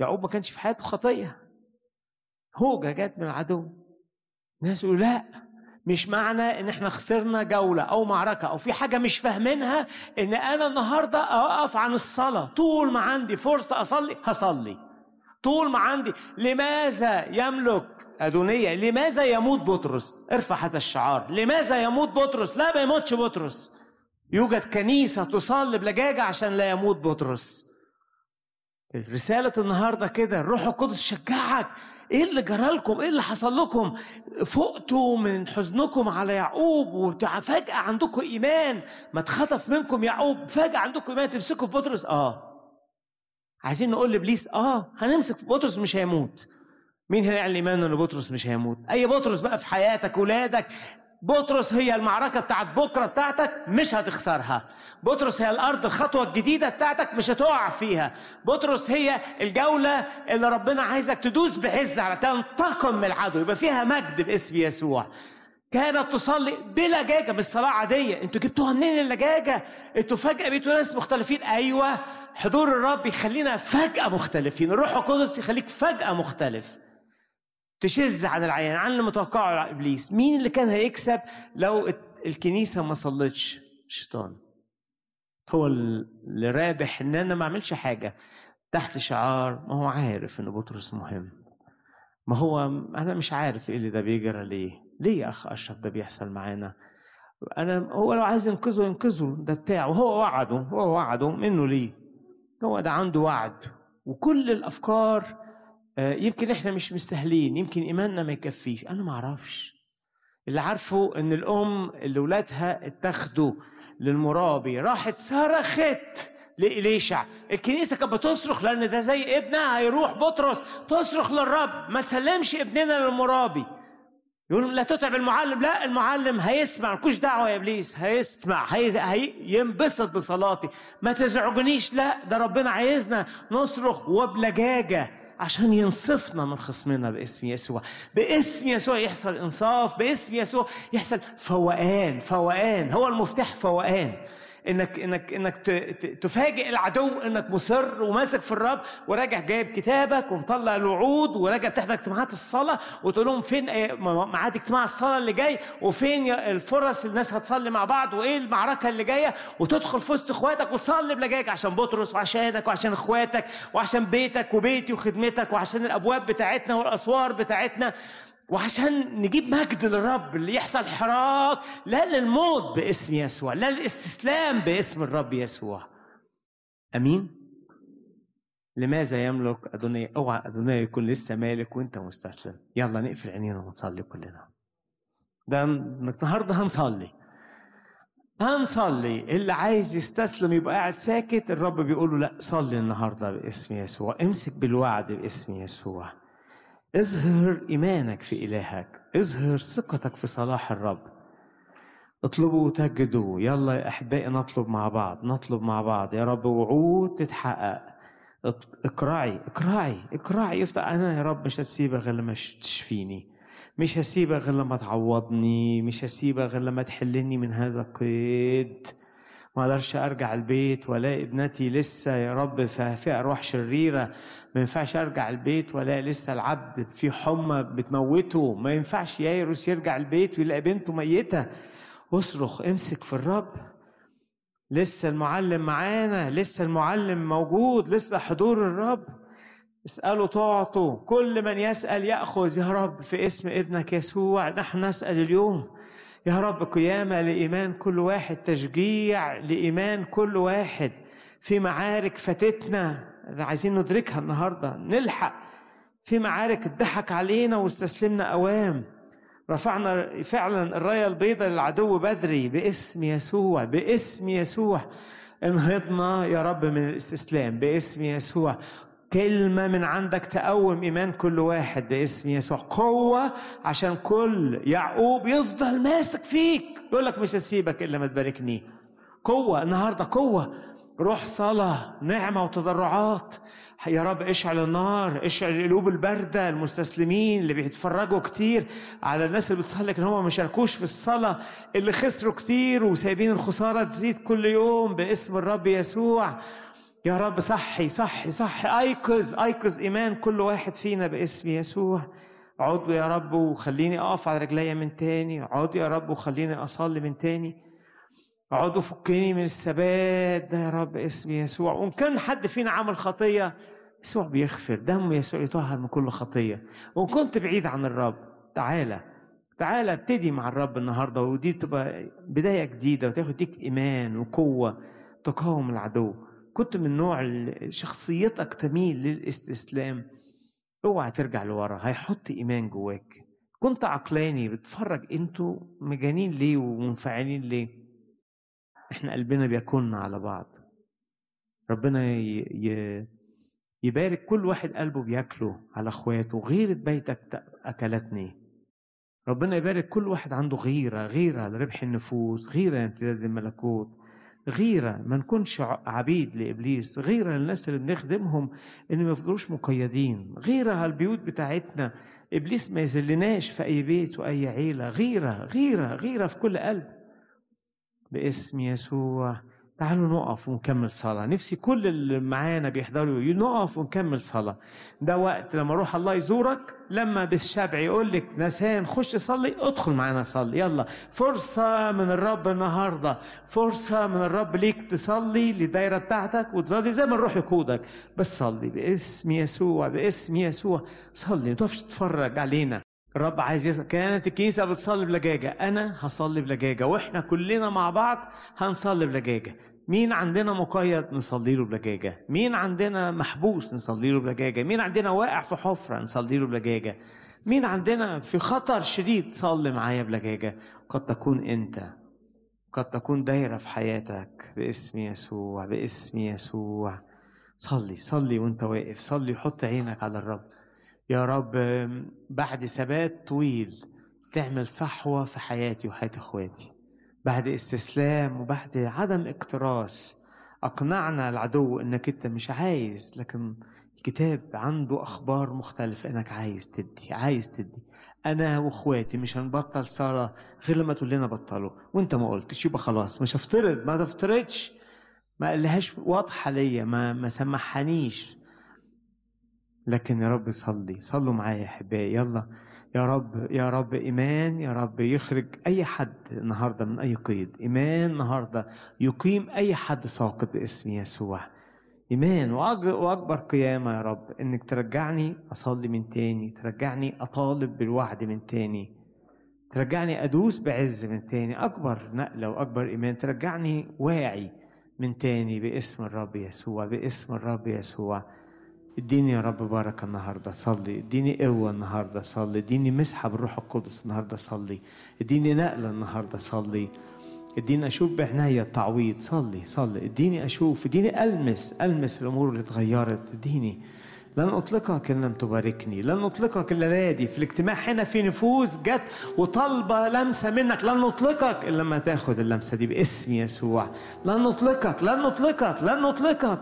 يعقوب ما كانش في حياته خطية. هوجة جت من العدو. ناس يقولوا لا مش معنى إن إحنا خسرنا جولة أو معركة أو في حاجة مش فاهمينها إن أنا النهاردة اقف عن الصلاة. طول ما عندي فرصة أصلي هصلي. طول ما عندي لماذا يملك أدونية؟ لماذا يموت بطرس؟ ارفع هذا الشعار. لماذا يموت بطرس؟ لا ما يموتش بطرس. يوجد كنيسة تصلي بلجاجة عشان لا يموت بطرس. رسالة النهاردة كده الروح القدس شجعك. إيه اللي جرالكم؟ إيه اللي حصل لكم؟ فقتوا من حزنكم على يعقوب وفجأة عندكم إيمان. ما اتخطف منكم يعقوب فجأة عندكم إيمان تمسكوا في بطرس. آه. عايزين نقول لإبليس آه هنمسك في بطرس مش هيموت. مين هيعلن ايمان إن بطرس مش هيموت؟ أي بطرس بقى في حياتك ولادك؟ بطرس هي المعركة بتاعت بكرة بتاعتك مش هتخسرها. بطرس هي الأرض الخطوة الجديدة بتاعتك مش هتقع فيها. بطرس هي الجولة اللي ربنا عايزك تدوس بعز على تنتقم من العدو. يبقى فيها مجد باسم يسوع. كانت تصلي بلجاجة مش صلاه عاديه أنتوا جبتوها منين اللجاجة؟ أنتوا فجأة بقيتوا ناس مختلفين. أيوه حضور الرب يخلينا فجأة مختلفين. الروح القدس يخليك فجأة مختلف. تشز عن العيان عن اللي متوقعه إبليس. مين اللي كان هيكسب لو الكنيسة ما صلتش؟ الشيطان هو اللي رابح إن أنا ما أعملش حاجة. تحت شعار ما هو عارف إن بطرس مهم. ما هو أنا مش عارف إيه اللي ده بيجرى ليه. ليه يا أخ أشرف ده بيحصل معانا؟ أنا هو لو عايز ينقذه ينقذه ده بتاعه. هو وعده هو وعده منه ليه؟ هو ده عنده وعد. وكل الأفكار يمكن إحنا مش مستاهلين يمكن إيماننا ما يكفيش. أنا ما أعرفش. اللي عارفه إن الأم اللي ولادها اتاخدوا للمرابي راحت صرخت لإليشع. الكنيسة كانت بتصرخ لأن ده زي ابنها هيروح بطرس تصرخ للرب. ما تسلمش ابننا للمرابي. يقول لا تتعب المعلم. لا المعلم هيسمع. مالكوش دعوة يا إبليس. هيسمع. هي... هي... ينبسط بصلاتي ما تزعجنيش. لا ده ربنا عايزنا نصرخ وبلجاجة. عشان ينصفنا من خصمنا باسم يسوع. باسم يسوع يحصل انصاف باسم يسوع يحصل فوقان فوقان هو المفتاح فوقان. إنك إنك إنك تفاجئ العدو إنك مصر وماسك في الرب وراجع جايب كتابك ومطلع الوعود وراجع بتحضر اجتماعات الصلاة وتقول لهم فين ميعاد اجتماع الصلاة اللي جاي وفين الفرص الناس هتصلي مع بعض وإيه المعركة اللي جاية وتدخل في وسط إخواتك وتصلي بلجاك عشان بطرس وعشانك وعشان إخواتك وعشان بيتك وبيتي وخدمتك وعشان الأبواب بتاعتنا والأسوار بتاعتنا. وعشان نجيب مجد للرب اللي يحصل حراك لا للموت باسم يسوع لا للاستسلام باسم الرب يسوع. أمين؟ لماذا يملك أدونية أوعى أدونية يكون لسه مالك وأنت مستسلم. يلا نقفل عينينا ونصلي كلنا. ده النهارده هنصلي. هنصلي. اللي عايز يستسلم يبقى قاعد ساكت الرب بيقول له لا صلي النهارده باسم يسوع. امسك بالوعد باسم يسوع. اظهر إيمانك في إلهك اظهر ثقتك في صلاح الرب. اطلبوا وتجدوا يلا يا أحبائي نطلب مع بعض نطلب مع بعض. يا رب وعود تتحقق. اقرعي اقرعي اقرعي. يفتح أنا يا رب مش هتسيبك غير لما تشفيني. مش هسيبك غير لما تعوضني. مش هسيبك غير لما تحلني من هذا القيد. ما أقدرش أرجع البيت وألاقي ابنتي لسه يا رب في ارواح شريرة. ما ينفعش ارجع البيت والاقي لسه العبد في حمى بتموته. ما ينفعش يايروس يرجع البيت ويلاقي بنته ميتة. اصرخ امسك في الرب. لسه المعلم معانا لسه المعلم موجود لسه حضور الرب. اسألوا تعطوا كل من يسأل يأخذ. يا رب في اسم ابنك يسوع نحن نسأل اليوم. يا رب قيامة لإيمان كل واحد تشجيع لإيمان كل واحد. في معارك فاتتنا. عايزين ندركها النهارده. نلحق في معارك اتضحك علينا واستسلمنا أوام. رفعنا فعلا الراية البيضاء للعدو بدري باسم يسوع باسم يسوع. انهضنا يا رب من الاستسلام باسم يسوع. كلمة من عندك تقوم إيمان كل واحد باسم يسوع. قوة عشان كل يعقوب يفضل ماسك فيك. يقول لك مش هسيبك إلا ما تباركني. قوة النهاردة قوة. روح صلاة نعمة وتضرعات. يا رب اشعل النار اشعل القلوب الباردة المستسلمين اللي بيتفرجوا كتير على الناس اللي بتصلي لكن هم ما شاركوش في الصلاة. اللي خسروا كتير وسايبين الخسارة تزيد كل يوم باسم الرب يسوع. يا رب صحي صحي صحي. أيقظ أيقظ إيمان كل واحد فينا باسم يسوع. عضو يا رب وخليني أقف على رجليا من تاني. عضو يا رب وخليني أصلي من تاني. عضو فكني من الثبات ده يا رب اسم يسوع. وإن كان حد فينا عمل خطية يسوع بيغفر. دم يسوع يطهر من كل خطية. وإن كنت بعيد عن الرب تعالى تعالى ابتدي مع الرب النهارده ودي تبقى بداية جديدة وتاخد ديك إيمان وقوة تقاوم العدو. كنت من نوع شخصيتك تميل للاستسلام. اوعى ترجع لورا هيحط إيمان جواك. كنت عقلاني بتفرج أنتوا مجانين ليه ومنفعلين ليه؟ إحنا قلبنا بيكون على بعض. ربنا. يبارك كل واحد قلبه بياكله على إخواته غيرة بيتك أكلتني. ربنا يبارك كل واحد عنده غيرة غيرة لربح النفوس غيرة لامتداد الملكوت غيرة ما نكونش عبيد لإبليس غيرة للناس اللي بنخدمهم إن ما يفضلوش مقيدين غيرة على البيوت بتاعتنا. إبليس ما يذلناش في أي بيت وأي عيلة غيرة غيرة غيرة في كل قلب. باسم يسوع. تعالوا نقف ونكمل صلاة. نفسي كل اللي معانا بيحضروا نقف ونكمل صلاة. ده وقت لما روح الله يزورك لما بالشبع يقول لك نسان خش صلي ادخل معانا صلي. يلا. فرصة من الرب النهاردة. فرصة من الرب ليك تصلي للدايرة بتاعتك وتصلي زي ما الروح يقودك. بس صلي باسم يسوع باسم يسوع. صلي. ما تقفش تتفرج علينا. الرب عايز يسأل كانت الكنيسة بتصلي بلجاجة. أنا هصلي بلجاجة. وإحنا كلنا مع بعض هنصلي بلجاجة. مين عندنا مقيد نصلي له بلجاجة؟ مين عندنا محبوس نصلي له بلجاجة؟ مين عندنا واقع في حفرة نصلي له بلجاجة؟ مين عندنا في خطر شديد صلي معايا بلجاجة؟ قد تكون أنت. قد تكون دايرة في حياتك. باسم يسوع باسم يسوع. صلي صلي وأنت واقف. صلي وحط عينك على الرب. يا رب بعد ثبات طويل تعمل صحوة في حياتي وحياة إخواتي. بعد استسلام وبعد عدم اكتراث أقنعنا العدو إنك أنت مش عايز لكن الكتاب عنده أخبار مختلفة إنك عايز تدي عايز تدي. أنا وإخواتي مش هنبطل صلاة غير لما تقول لنا بطلوا. وأنت ما قلتش يبقى خلاص مش هفترض ما تفترضش. ما قالهاش واضحة ليا ما ما سمحنيش لكن يا رب صلي. صلوا معايا يا أحبائي. يلا. يا رب يا رب إيمان يا رب يخرج أي حد النهارده من أي قيد. إيمان النهارده يقيم أي حد ساقط باسم يسوع. إيمان. وأكبر قيامة يا رب إنك ترجعني أصلي من تاني ترجعني أطالب بالوعد من تاني ترجعني أدوس بعز من تاني. أكبر نقلة وأكبر إيمان ترجعني واعي من تاني باسم الرب يسوع باسم الرب يسوع. اديني يا رب بركة النهاردة صلي. اديني قوة النهاردة صلي. اديني مسحة بالروح القدس النهاردة صلي. اديني نقلة النهاردة صلي. اديني أشوف بعناية التعويض صلي صلي. اديني أشوف اديني ألمس ألمس الأمور اللي اتغيرت. اديني. لن أطلقك إن لم تباركني. لن أطلقك إلا دي في الاجتماع هنا في نفوس جت وطالبه لمسة منك. لن نطلقك إلا لما تاخد اللمسة دي باسم يسوع. لن نطلقك لن نطلقك لن نطلقك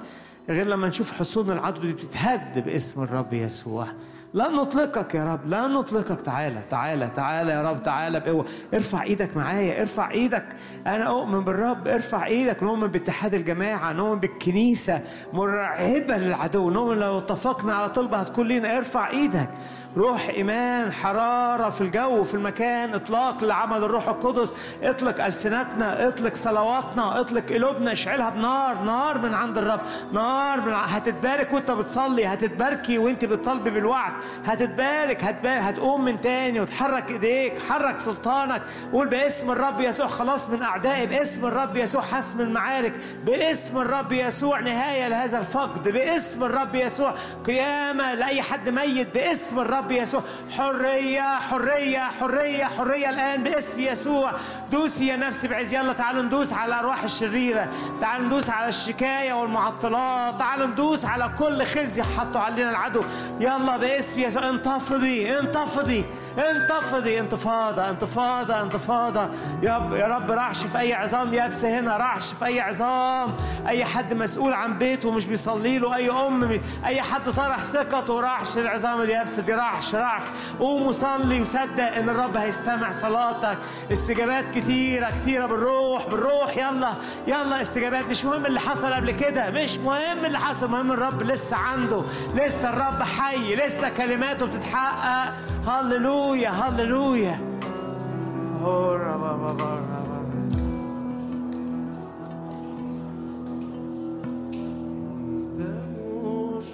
غير لما نشوف حصون العدو دي بتتهد باسم الرب يسوع. لا نطلقك يا رب لا نطلقك. تعالى تعالى تعالى يا رب تعالى بقوة. ارفع إيدك معايا ارفع إيدك. أنا اؤمن بالرب ارفع إيدك. نؤمن باتحاد الجماعة نؤمن بالكنيسة مرعبة للعدو. نؤمن لو اتفقنا على طلبة هتكون لينا. ارفع إيدك. روح إيمان حرارة في الجو في المكان إطلاق لعمل الروح القدس. اطلق ألسنتنا اطلق صلواتنا اطلق قلوبنا اشعلها بنار نار من عند الرب نار من هتتبارك وانت بتصلي هتتباركي وانت بتطلبي بالوعد. هتتبارك هتبارك هتقوم من تاني وتحرك إيديك حرك سلطانك. قول باسم الرب يسوع خلاص من أعدائي باسم الرب يسوع حسم المعارك باسم الرب يسوع نهاية لهذا الفقد. باسم الرب يسوع قيامة لأي حد ميت. باسم الرب يسوع. حرية حرية حرية حرية الآن باسم يسوع. دوسي يا نفسي بعز. يلا تعالوا ندوس على الأرواح الشريرة. تعالوا ندوس على الشكاية والمعطلات. تعالوا ندوس على كل خزي حطوا علينا العدو. يلا باسم يسوع. انتفضي انتفضي. انتفضي انتفاضة انتفاضة انتفاضة. يا رب يا رب رعش في أي عظام يابس هنا رعش في أي عظام. أي حد مسؤول عن بيته ومش بيصلي له أي أم أي حد طرح ثقته رعش العظام اليابسة دي رعش رعش قوم وصلي وصدق إن الرب هيستمع صلاتك. استجابات كتيرة كتيرة بالروح بالروح. يلا يلا استجابات. مش مهم اللي حصل قبل كده مش مهم اللي حصل. مهم الرب لسه عنده لسه الرب حي لسه كلماته بتتحقق. هللويا. هللويا بعيد انت مش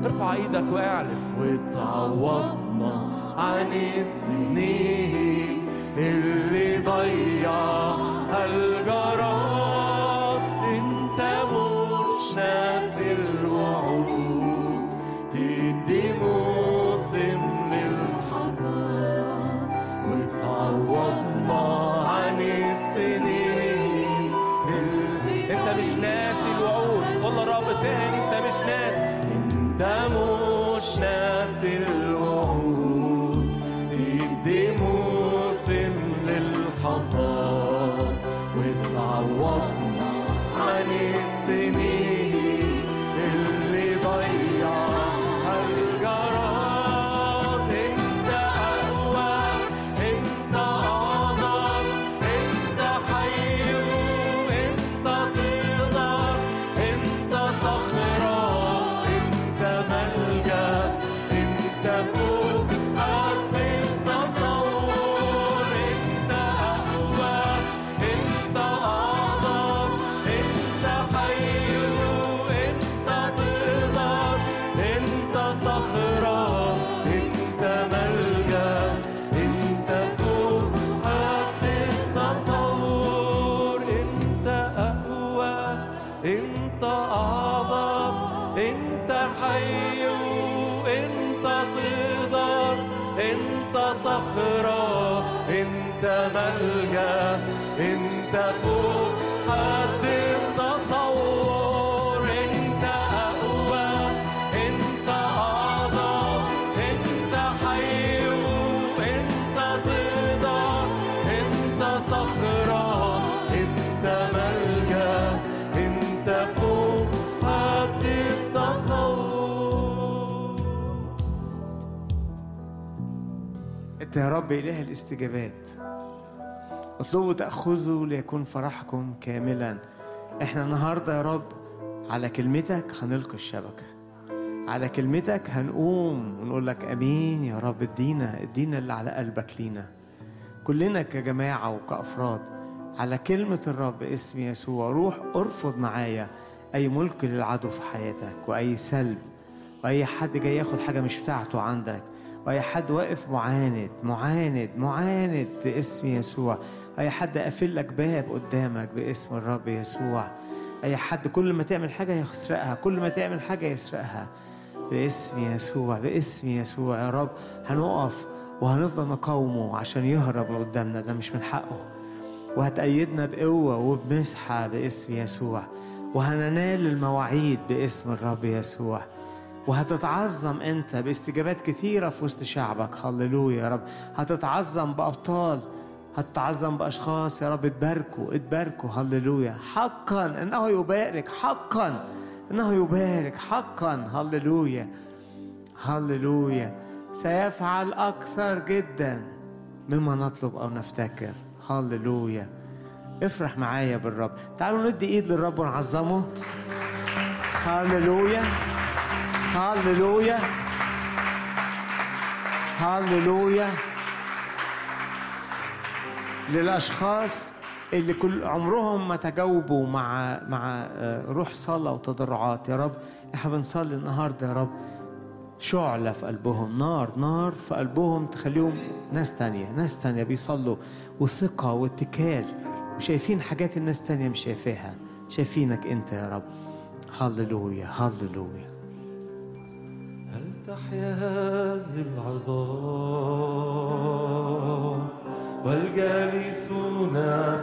ارفع إيدك واعلن وتعوضنا عن السنين اللي ضيعها الجراد انت مش ناسي الوعود تدي موسم للحزن وتعوضنا عن السنين اللي انت مش ناسي الوعود. قول للرب تاني. انت يا رب إله الاستجابات. اطلبوا تأخذوا ليكون فرحكم كاملا. إحنا النهارده يا رب على كلمتك هنلقي الشبكة. على كلمتك هنقوم ونقول لك آمين يا رب ادينا ادينا اللي على قلبك لينا. كلنا كجماعة وكأفراد على كلمة الرب اسم يسوع روح ارفض معايا أي ملك للعدو في حياتك وأي سلب وأي حد جاي ياخد حاجة مش بتاعته عندك. واي حد واقف معاند معاند معاند باسم يسوع. أي حد قافل لك باب قدامك باسم الرب يسوع. أي حد كل ما تعمل حاجة يسرقها كل ما تعمل حاجة يسرقها باسم يسوع باسم يسوع. يا رب هنقف وهنفضل نقاومه عشان يهرب من قدامنا ده مش من حقه. وهتأيدنا بقوة وبمسحة باسم يسوع. وهننال المواعيد باسم الرب يسوع. وهتتعظم أنت باستجابات كثيرة في وسط شعبك. هللويا يا رب. هتتعظم بأبطال هتتعظم بأشخاص يا رب اتباركوا اتباركوا. هللويا. حقا إنه يبارك. حقا إنه يبارك. حقا. هللويا. هللويا. سيفعل أكثر جدا مما نطلب أو نفتكر. هللويا. افرح معايا بالرب. تعالوا ندي إيد للرب ونعظمه. هللويا. هللويا هللويا للأشخاص اللي كل عمرهم ما تجاوبوا مع مع روح صلاة وتضرعات. يا رب إحنا بنصلي النهارده يا رب. شعلة في قلبهم نار نار في قلبهم تخليهم ناس تانية ناس تانية بيصلوا. وثقة واتكال. وشايفين حاجات الناس تانية مش شايفاها. شايفينك أنت يا رب. هللويا هللويا. هل تحيا هذه العظام والجالسون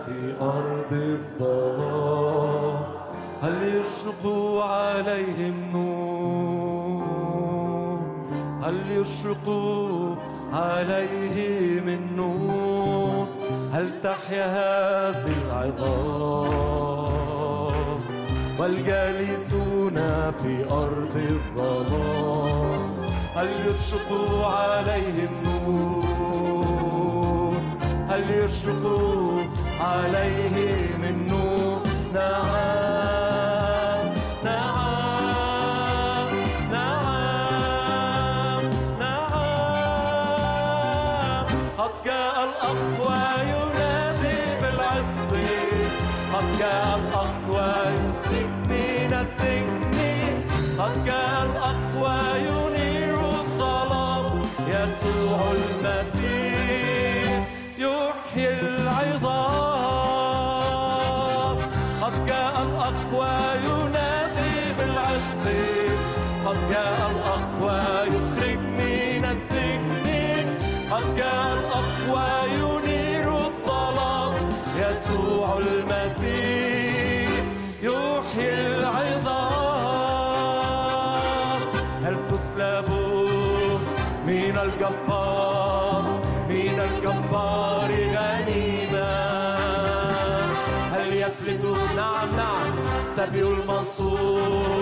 في أرض الظلام هل يشرق عليهم نور؟ هل يشرق عليهم النور؟ هل تحيا هذه العظام والجالسون في أرض الظلام؟ هل يشرق عليهم نور هل يشرق عليهم النور نعم نعم نعم نعم. قد جاء الأقوى ينادي قد جاء الأقوى قد جاء المسيح نعم سبي المنصور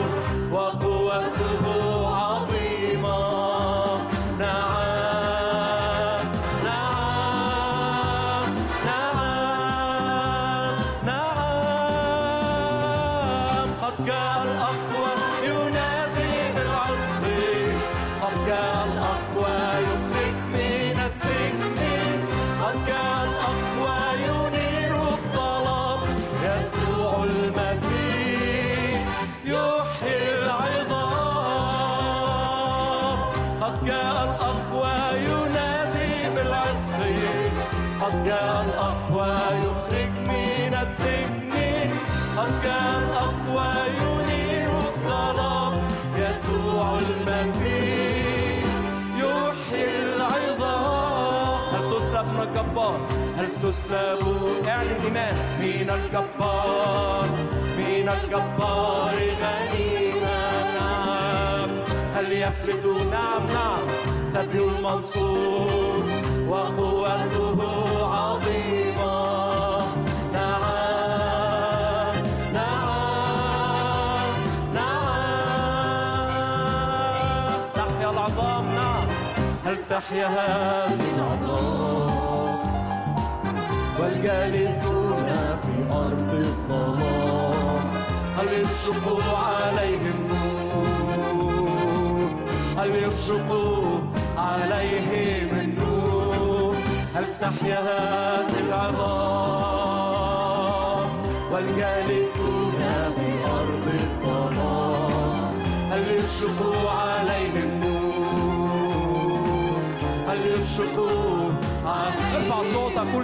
تسلب اعلن إيمان. من الجبار من الجبار غنيمة نعم هل يفلت؟ نعم نعم. سبي المنصور وقوته عظيمة نعم نعم نعم. هل تحيا هذه العظام؟ والجالسون في أرض الظلام. هل يشرق عليهم نور هل يشرق عليهم النور. هل تحيا هذه العظام؟ والجالسون في أرض الظلام. هل يشرق عليهم نور هل يشرق عليهم ارفع صوتك قول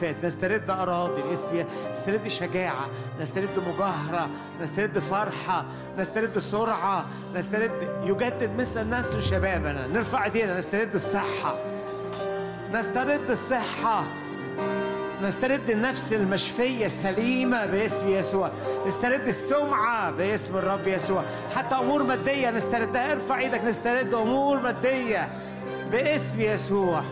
فاتت نسترد أراضي باسم نسترد شجاعة نسترد مجاهرة نسترد فرحة نسترد سرعة نسترد يجدد مثل النسر شبابنا. نرفع إيدينا نسترد الصحة. نسترد الصحة. نسترد النفس المشفية السليمة باسم يسوع. نسترد السمعة باسم الرب يسوع. حتى أمور مادية نستردها. ارفع إيدك نسترد أمور مادية باسم يسوع.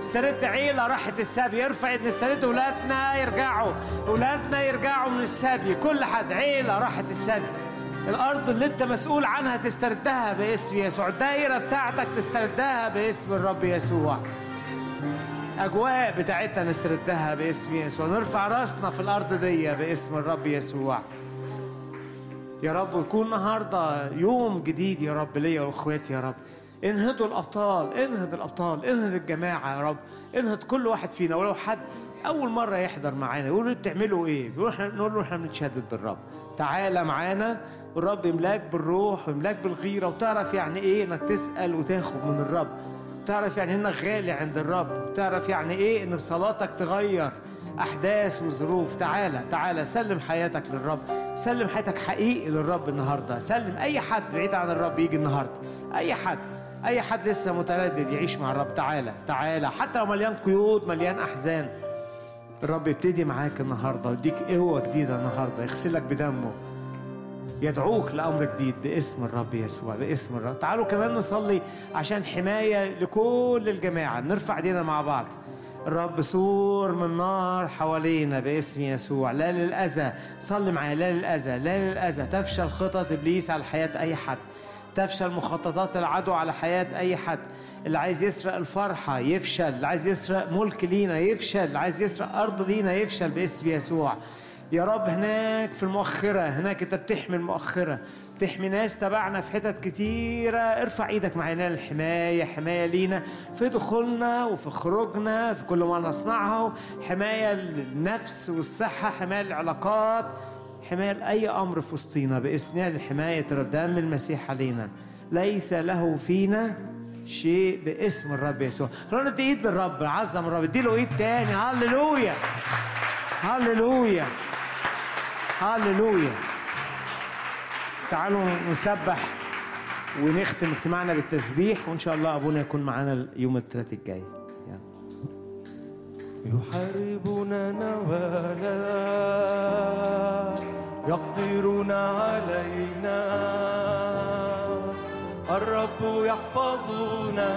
استرد عيلة راحت السبي ارفع ايد نسترد أولادنا يرجعوا أولادنا يرجعوا من السبي كل حد عيلة راحت السبي الأرض اللي أنت مسؤول عنها تستردها باسم يسوع. الدائرة بتاعتك تستردها باسم الرب يسوع. أجواء بتاعتها نستردها باسم يسوع. نرفع راسنا في الأرض دي باسم الرب يسوع. يا رب يكون النهاردة يوم جديد يا رب ليا وإخواتي يا رب. انهضوا الأبطال انهض الأبطال انهض الجماعة يا رب. انهض كل واحد فينا. ولو حد أول مرة يحضر معانا يقولوا بتعملوا إيه؟ يقول إحنا نقول له إحنا بنتشدد بالرب. تعالى معانا. والرب يملاك بالروح ويملاك بالغيرة. وتعرف يعني إيه إنك تسأل وتاخد من الرب. تعرف يعني انك غالي عند الرب. تعرف يعني إيه ان بصلاتك تغير أحداث وظروف. تعالى تعالى سلم حياتك للرب. سلم حياتك حقيقي للرب النهارده. سلم. أي حد بعيد عن الرب يجي النهارده. أي حد. أي حد لسه متردد يعيش مع الرب. تعالى تعالى. حتى لو مليان قيود مليان أحزان الرب يبتدي معاك النهارده ويديك قوة جديدة النهارده يغسلك بدمه يدعوك لأمر جديد باسم الرب يسوع باسم الرب. تعالوا كمان نصلي عشان حماية لكل الجماعة. نرفع إيدينا مع بعض. الرب سور من نار حوالينا باسم يسوع. لا للأذى. صلي معايا. لا للأذى. لا للأذى. تفشل خطط إبليس على حياة أي حد. تفشل مخططات العدو على حياة أي حد. اللي عايز يسرق الفرحة يفشل اللي عايز يسرق ملك لينا يفشل اللي عايز يسرق أرض لينا يفشل باسم يسوع. يا رب هناك في المؤخرة هناك أنت بتحمي المؤخرة بتحمي ناس تبعنا في حتت كتيرة. ارفع إيدك معانا الحماية حماية لينا في دخولنا وفي خروجنا في كل ما نصنعه. حماية للنفس والصحة حماية للعلاقات. حماية لأي أمر في وسطينا باسم لحماية دم المسيح علينا. ليس له فينا شيء باسم الرب يسوع. رن دي إيد للرب عظم الرب. إديله إيد تاني. هللويا. هللويا. هللويا. تعالوا نسبح ونختم اجتماعنا بالتسبيح وإن شاء الله أبونا يكون معانا يوم الثلاث الجاي. يحاربنا نوالا يقدرون علينا. الرب يحفظنا.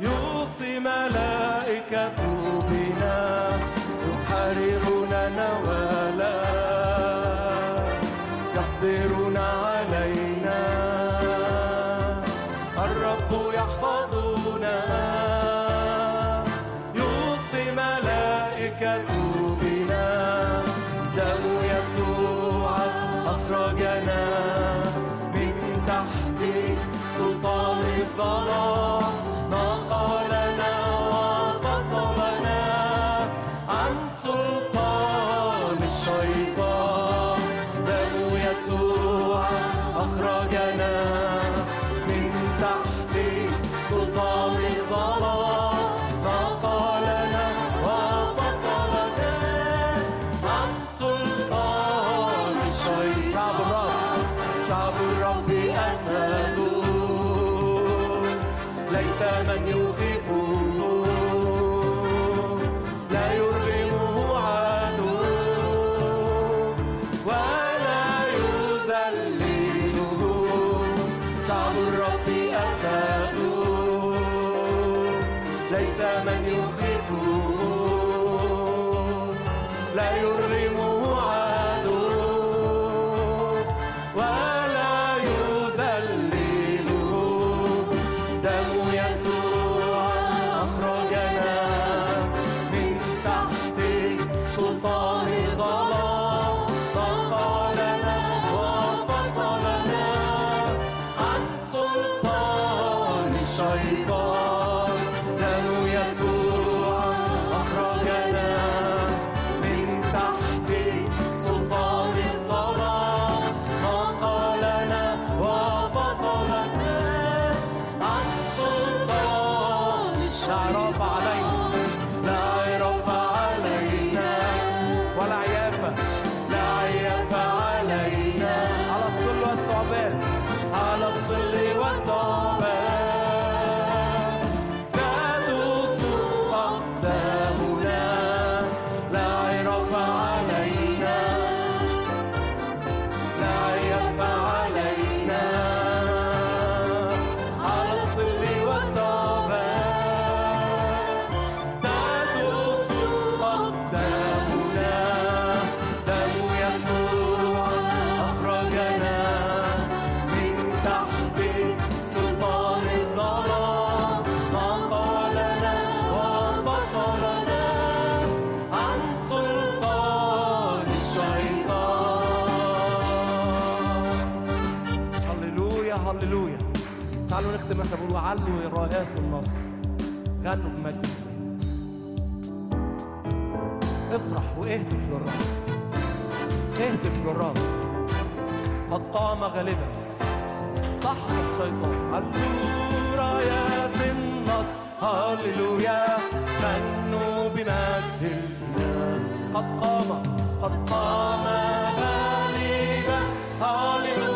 يوصي ملائكته بنا يحارب أخرجنا من تحت سلطان الظلام نقلنا وفصلنا عن سلطان واهتف للرب اهتف للرب قد قام غالبا. صح الشيطان. هللويا بالنصر هللويا. فنوا بمجد الله. قد قام. قد قام غالبا. هللويا.